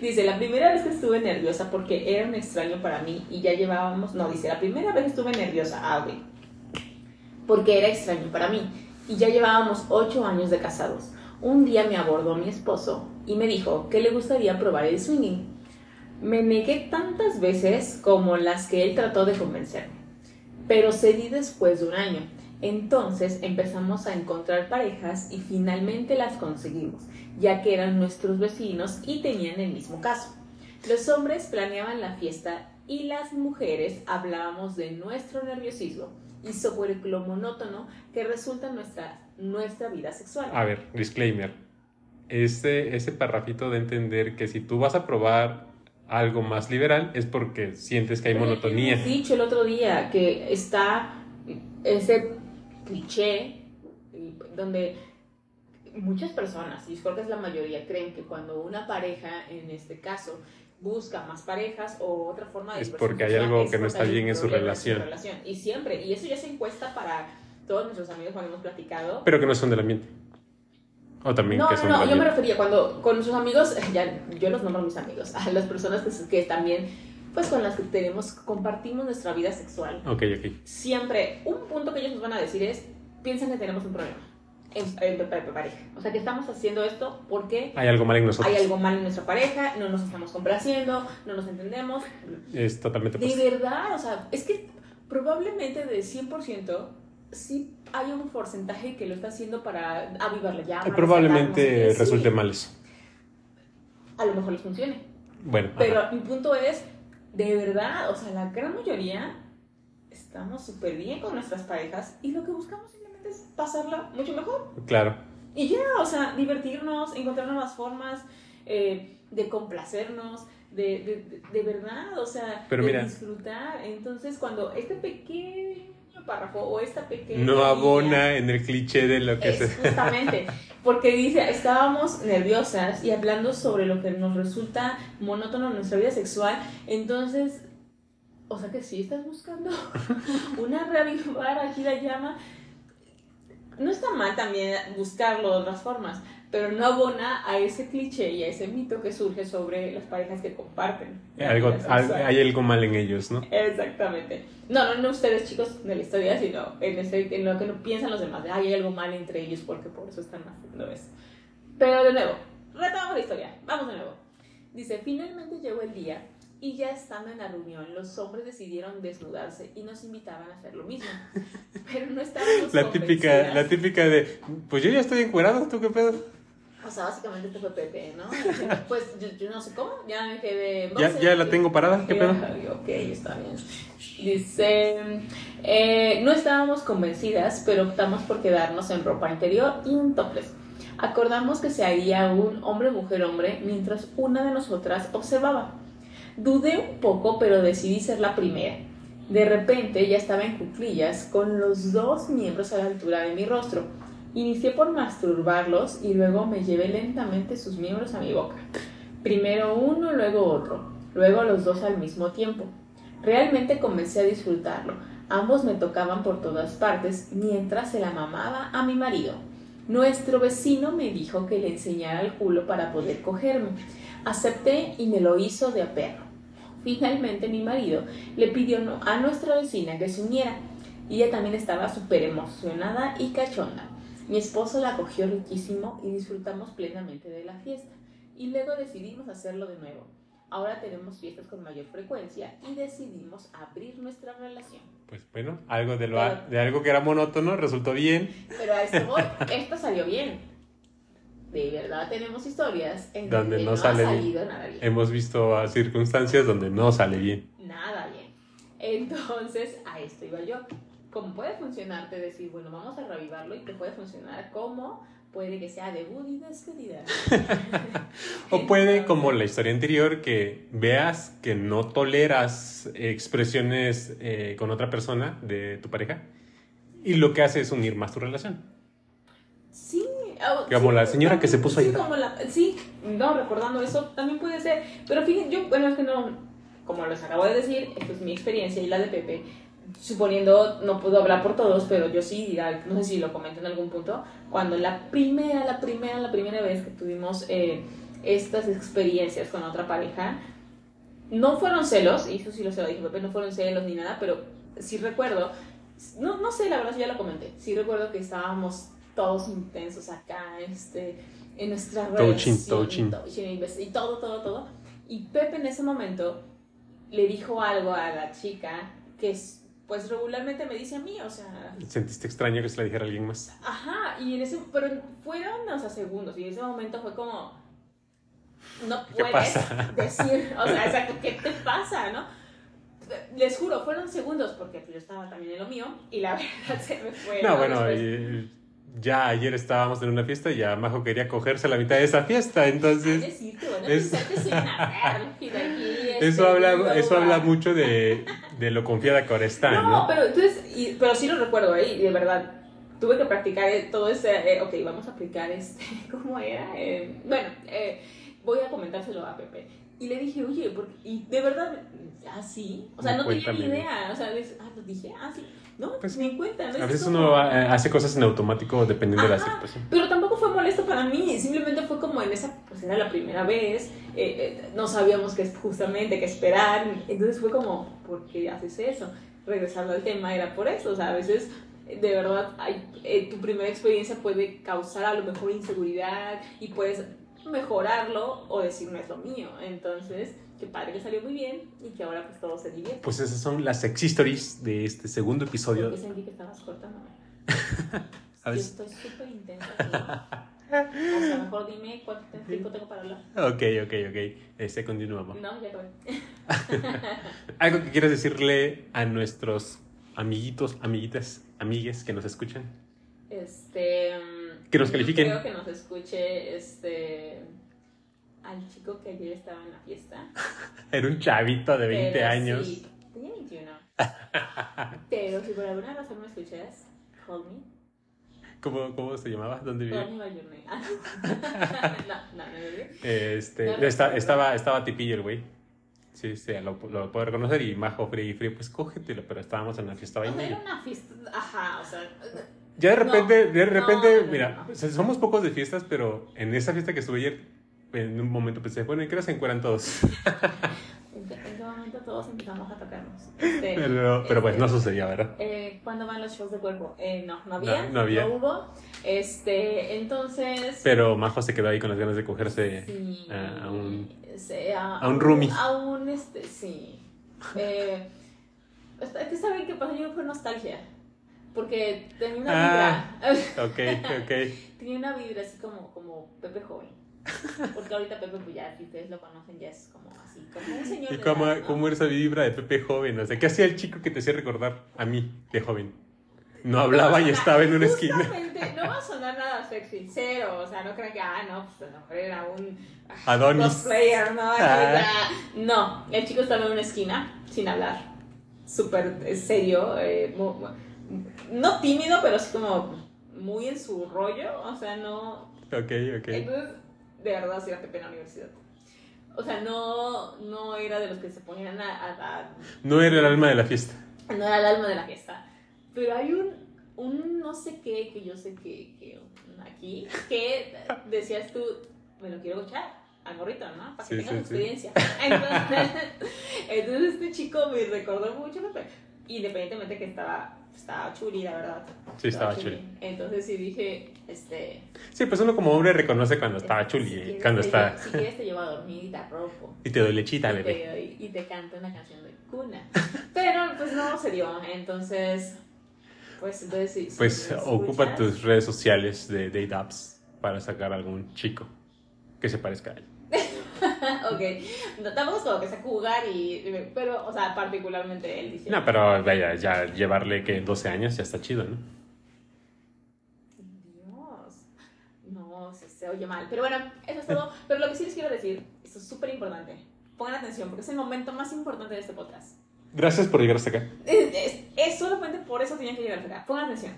dice, la primera vez que estuve nerviosa porque era un extraño para mí y ya llevábamos, no, dice, la primera vez estuve nerviosa, ah, ok, porque era extraño para mí y ya llevábamos ocho años de casados. Un día me abordó mi esposo y me dijo que le gustaría probar el swinging. Me negué tantas veces como las que él trató de convencerme, pero cedí después de un año. Entonces empezamos a encontrar parejas y finalmente las conseguimos, ya que eran nuestros vecinos y tenían el mismo caso. Los hombres planeaban la fiesta y las mujeres hablábamos de nuestro nerviosismo y sobre lo monótono que resulta nuestra, nuestra vida sexual. A ver, disclaimer. Ese, ese parrafito de entender que si tú vas a probar algo más liberal es porque sientes que hay monotonía. He dicho el otro día que está ese cliché donde muchas personas, y creo que es la mayoría, creen que cuando una pareja, en este caso, busca más parejas o otra forma de... Es porque hay algo que no está bien en su relación. su relación. Y siempre, y eso ya se encuesta para todos nuestros amigos cuando hemos platicado. Pero que no son del ambiente. O también no, que son no, no, yo me refería cuando con nuestros amigos, ya, yo los nombro mis amigos, a las personas que, que también, pues con las que tenemos, compartimos nuestra vida sexual. Ok, ok. Siempre, un punto que ellos nos van a decir es, piensan que tenemos un problema en, en, en pareja. O sea, que estamos haciendo esto porque Hay algo mal en nosotros. hay algo mal en nuestra pareja, no nos estamos complaciendo, no nos entendemos. Es totalmente De posible. verdad, o sea, es que probablemente del 100% sí hay un porcentaje que lo está haciendo para avivar la llama. Probablemente resulte sí. mal eso. A lo mejor les funcione. Bueno, Pero ajá. mi punto es, de verdad, o sea, la gran mayoría estamos súper bien con nuestras parejas y lo que buscamos simplemente es pasarla mucho mejor. claro. Y ya, o sea, divertirnos, encontrar nuevas formas eh, de complacernos, de, de, verdad, o sea, Pero de mira. disfrutar. Entonces, cuando este pequeño párrafo o esta pequeña... No abona en el cliché de lo que es se... justamente, porque dice, estábamos nerviosas y hablando sobre lo que nos resulta monótono en nuestra vida sexual, entonces, o sea que si estás buscando una reavivar aquí la llama, no está mal también buscarlo de otras formas, pero no abona a ese cliché y a ese mito que surge sobre las parejas que comparten. la Algo, hay algo mal en ellos, ¿no? Exactamente. No, no, no ustedes chicos de la historia, sino en, ese, en lo que no piensan los demás. De, Ay, hay algo mal entre ellos porque por eso están haciendo eso. Pero de nuevo, retomamos la historia. Vamos de nuevo. Dice, finalmente llegó el día y ya estando en la reunión, los hombres decidieron desnudarse y nos invitaban a hacer lo mismo. Pero no estábamos La típica, la típica de, pues yo ya estoy encuerado, ¿tú qué pedo? O sea, básicamente este fue Pepe, ¿no? Pues yo, yo no sé cómo, ya me quedé... en Ya, ya la tengo parada, ¿qué pedo? Ok, está bien. Dice, eh, no estábamos convencidas, pero optamos por quedarnos en ropa interior y un topless. Acordamos que se haría un hombre-mujer-hombre mientras una de nosotras observaba. Dudé un poco, pero decidí ser la primera. De repente ya estaba en cuclillas con los dos miembros a la altura de mi rostro. Inicié por masturbarlos y luego me llevé lentamente sus miembros a mi boca. Primero uno, luego otro, luego los dos al mismo tiempo. Realmente comencé a disfrutarlo. Ambos me tocaban por todas partes mientras se la mamaba a mi marido. Nuestro vecino me dijo que le enseñara el culo para poder cogerme. Acepté y me lo hizo de a perro. Finalmente mi marido le pidió a nuestra vecina que se uniera. Y ella también estaba súper emocionada y cachonda. Mi esposo la cogió riquísimo y disfrutamos plenamente de la fiesta. Y luego decidimos hacerlo de nuevo. Ahora tenemos fiestas con mayor frecuencia y decidimos abrir nuestra relación. Pues bueno, algo de, lo, Pero- de algo que era monótono resultó bien. Pero a esto voy. Esto salió bien. De verdad tenemos historias en Donde donde no no, sale ha bien. salido nada bien. Hemos visto a circunstancias donde no sale bien. Nada bien. Entonces, a esto iba yo. ¿Cómo puede funcionarte decir, bueno, vamos a reavivarlo y te puede funcionar como puede que sea debut y despedida? O puede, como la historia anterior, que veas que no toleras expresiones eh, con otra persona de tu pareja y lo que hace es unir más tu relación. Sí, ah, Como sí, la señora que se puso a sí, como la- sí, no, recordando eso, también puede ser. Pero fíjense, yo, bueno, es que no, como les acabo de decir, esto es mi experiencia y la de Pepe. Suponiendo, no puedo hablar por todos, pero yo sí, no sé si lo comenté en algún punto, cuando la primera, la primera, la primera vez que tuvimos eh, estas experiencias con otra pareja, no fueron celos, y eso sí lo sé, lo dije Pepe, no fueron celos ni nada, pero sí recuerdo, no, no sé, la verdad, sí ya lo comenté, sí recuerdo que estábamos todos intensos acá, este, en nuestra Touching, relación, touching. touching, y todo, todo, todo. Y Pepe en ese momento le dijo algo a la chica que es, pues regularmente me dice a mí, o sea, ¿Sentiste extraño que se la dijera a alguien más? ajá, y en ese, pero fueron, o sea, segundos, y en ese momento fue como, no ¿Qué puedes pasa? decir, o sea, exacto, ¿qué te pasa, no? Les juro, fueron segundos porque yo estaba también en lo mío y la verdad se me fue. No, bueno, y- ya ayer estábamos en una fiesta y ya Majo quería cogerse la mitad de esa fiesta, entonces eso habla, eso habla mucho de, de lo confiada que ahora está, No, ¿no? pero entonces, y- pero sí lo recuerdo ahí, de verdad. Tuve que practicar eh, todo ese, eh, ok, vamos a aplicar este, ¿cómo era? Eh, bueno, eh, voy a comentárselo a Pepe. Y le dije, oye, ¿por qué? y de verdad, ah, sí, o sea, no tenía ni idea, o sea, dices, ah, dije, ah, sí, no, Pues, ni en cuenta, ¿no? A Es veces como- uno eh, hace cosas en automático dependiendo de la Ajá. situación. Pero tampoco fue molesto para mí, simplemente fue como en esa, pues era la primera vez, eh, eh, no sabíamos qué justamente qué esperar, entonces fue como, ¿por qué haces eso? Regresando al tema, era por eso, o sea, a veces de verdad hay, eh, tu primera experiencia puede causar a lo mejor inseguridad y puedes mejorarlo o decir no es lo mío, entonces, qué padre que salió muy bien y que ahora pues todo se divierte. Pues esas son las sex stories de este segundo episodio. Porque sentí que estabas cortándome. A ver. estoy súper intensa. O sea, mejor dime cuánto tiempo tengo para hablar. Ok, ok, ok. Este, continuamos. No, ya acabé. ¿Algo que quieras decirle a nuestros amiguitos, amiguitas, amigues que nos escuchan? Este. Que nos califiquen. Creo que nos escuche este. Al chico que ayer estaba en la fiesta. Era un chavito de 20 Pero años. sí, tenía 21. Pero si por alguna razón me escuchas, call me. ¿Cómo, ¿Cómo se llamaba? ¿Dónde vivía? Ah, no, no, no. Este, estaba, estaba tipillo el güey. Sí, sí, lo, lo puedo reconocer. Y Majo Free y Free, pues cógetelo. Pero estábamos en una fiesta O sea, vainilla. era una fiesta. Ajá, o sea. Ya de repente, No, de repente, no, no, mira, somos pocos de fiestas, pero en esa fiesta que estuve ayer, en un momento pensé, bueno, ¿en qué se encueran todos? ¿En qué momento todos empezamos a tocarnos? Este, Pero, pero pues este, no sucedía, ¿verdad? Eh, ¿Cuándo van los shows de cuerpo? Eh, no, no había. No, no había. hubo. Este, entonces. Pero Majo se quedó ahí con las ganas de cogerse sí, a- a un- a, a un roomie. A un, este, sí. Eh, que saben qué pasa, yo fue nostalgia. Porque tenía una Ah. vibra. Ok, ok. tenía una vibra así como, como Pepe joven. Porque ahorita Pepe, pues ya, si ustedes lo conocen, ya es como así, como un señor. ¿Y cómo, edad, ¿no? cómo era esa vibra de Pepe joven? O sea, ¿qué hacía el chico que te hacía recordar a mí de joven? No hablaba y estaba en una esquina. No va a sonar nada sexy, cero. O sea, no crean que, ah, no, pues el hombre era un ah, Adonis. cosplayer, ¿no? Ah. No, el chico estaba en una esquina sin hablar. Súper eh, serio. eh, mu- mu- no tímido, pero así como muy en su rollo. O sea, no. Ok, ok. Entonces, de verdad, sí era Pepe en la universidad. O sea, no, no era de los que se ponían a- a- a No era el alma de la fiesta. no era el alma de la fiesta. Pero hay un, un no sé qué, que yo sé que, que aquí, que decías tú, me lo quiero echar al gorrito, ¿no? Para que Sí, tengas sí, experiencia. Entonces, entonces este chico me recordó mucho, Pepe. Independientemente que estaba, estaba chuli, la verdad. Sí, estaba chuli. Entonces sí dije, este... Sí, pues uno como hombre reconoce cuando estaba chuli, si quieres cuando te está... llevo- Si quieres te llevo a dormir y te arropo. Y te doy lechita, y, bebé. te, y te canto una canción de cuna. Pero pues no se dio. Entonces, pues entonces sí. Pues me ocupa escuchas. tus redes sociales de date apps para sacar algún chico que se parezca a él. ok. No, tampoco es como que se jugar y. Pero, o sea, particularmente él dice. No, pero vaya, ya llevarle que 12 años ya está chido, ¿no? Dios. No, se, se oye mal. Pero bueno, eso es todo. Pero lo que sí les quiero decir, esto es súper importante. Pongan atención, porque es el momento más importante de este podcast. Gracias por llegar hasta acá. Es, es- es solamente por eso tenían que llegar hasta acá. Pongan atención.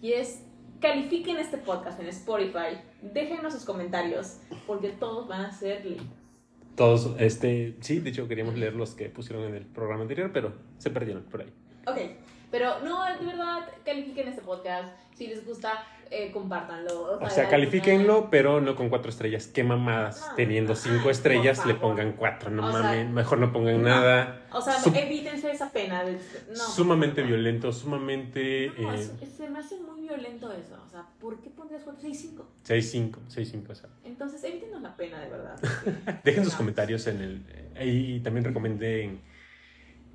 Y es, califiquen este podcast en Spotify. Déjenos sus comentarios, porque todos van a ser lindos. Todos, este, sí, de hecho queríamos leer los que pusieron en el programa anterior, pero se perdieron por ahí. Ok, pero no, de verdad, califiquen este podcast. Si les gusta, eh, compártanlo. O sea, califíquenlo, pero no con cuatro estrellas. Qué mamadas. No. Teniendo cinco estrellas le pongan cuatro. No O mames, mejor no pongan nada. O sea, evítense esa pena. Sumamente violento, sumamente... No, eh, es- se me hace muy violento eso. O sea, ¿por qué pondrías 465? 6-5, 6-5, o sea. Entonces, evítenos la pena, de verdad. Dejen sus comentarios en el... Y también recomienden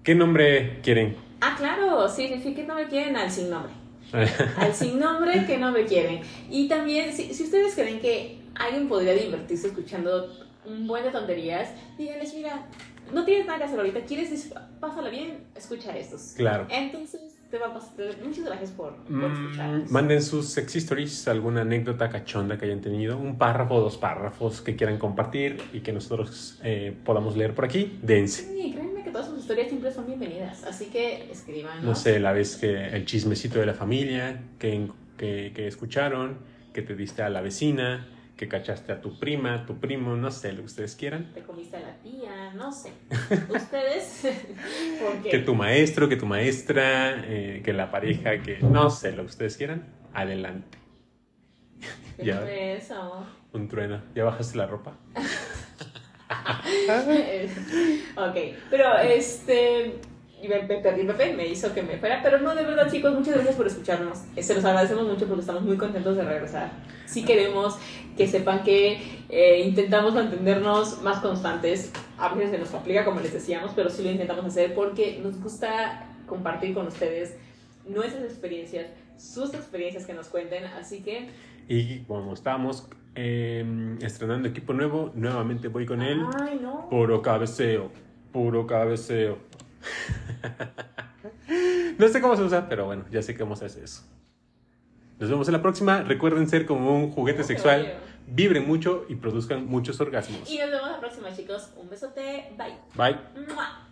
qué nombre quieren. Ah, claro, sí, sí, sí, ¿qué nombre quieren? Al sin nombre. Al sin nombre, ¿qué nombre quieren? Y también, si, si ustedes creen que alguien podría divertirse escuchando un buen de tonterías, díganles, mira, no tienes nada que hacer ahorita, quieres, pásala bien, escucha estos. Claro. Entonces, te va a pasar. Muchas gracias por, por Mm, escucharnos. manden sus sexy stories, alguna anécdota cachonda que hayan tenido, un párrafo dos párrafos que quieran compartir y que nosotros eh, podamos leer por aquí, dense. Sí, créanme que todas sus historias siempre son bienvenidas, así que escriban. No sé, la vez que el chismecito de la familia que, que, que escucharon, que te diste a la vecina, que cachaste a tu prima, tu primo, no sé, lo que ustedes quieran. Te comiste a la tía, no sé. Ustedes, ¿por qué? Que tu maestro, que tu maestra, eh, que la pareja, que no sé, lo que ustedes quieran, adelante. ¿Qué Ya. fue eso? Un trueno. ¿Ya bajaste la ropa? Ok, pero este. me, me perdí Pepe, me hizo que me fuera. Pero no, de verdad, chicos, muchas gracias por escucharnos. Se los agradecemos mucho porque estamos muy contentos de regresar. Sí queremos que sepan que eh, intentamos mantenernos más constantes. A veces se nos complica, como les decíamos, pero sí lo intentamos hacer porque nos gusta compartir con ustedes nuestras experiencias, sus experiencias que nos cuenten. Así que. Y como estamos eh, estrenando equipo nuevo, nuevamente voy con él. Ay, no. Puro cabeceo, puro cabeceo. no sé cómo se usa, pero bueno, ya sé cómo se hace eso. Nos vemos en la próxima. Recuerden ser como un juguete sexual. Vibren mucho y produzcan muchos orgasmos. Y nos vemos la próxima, chicos. Un besote. Bye. Bye. ¡Mua!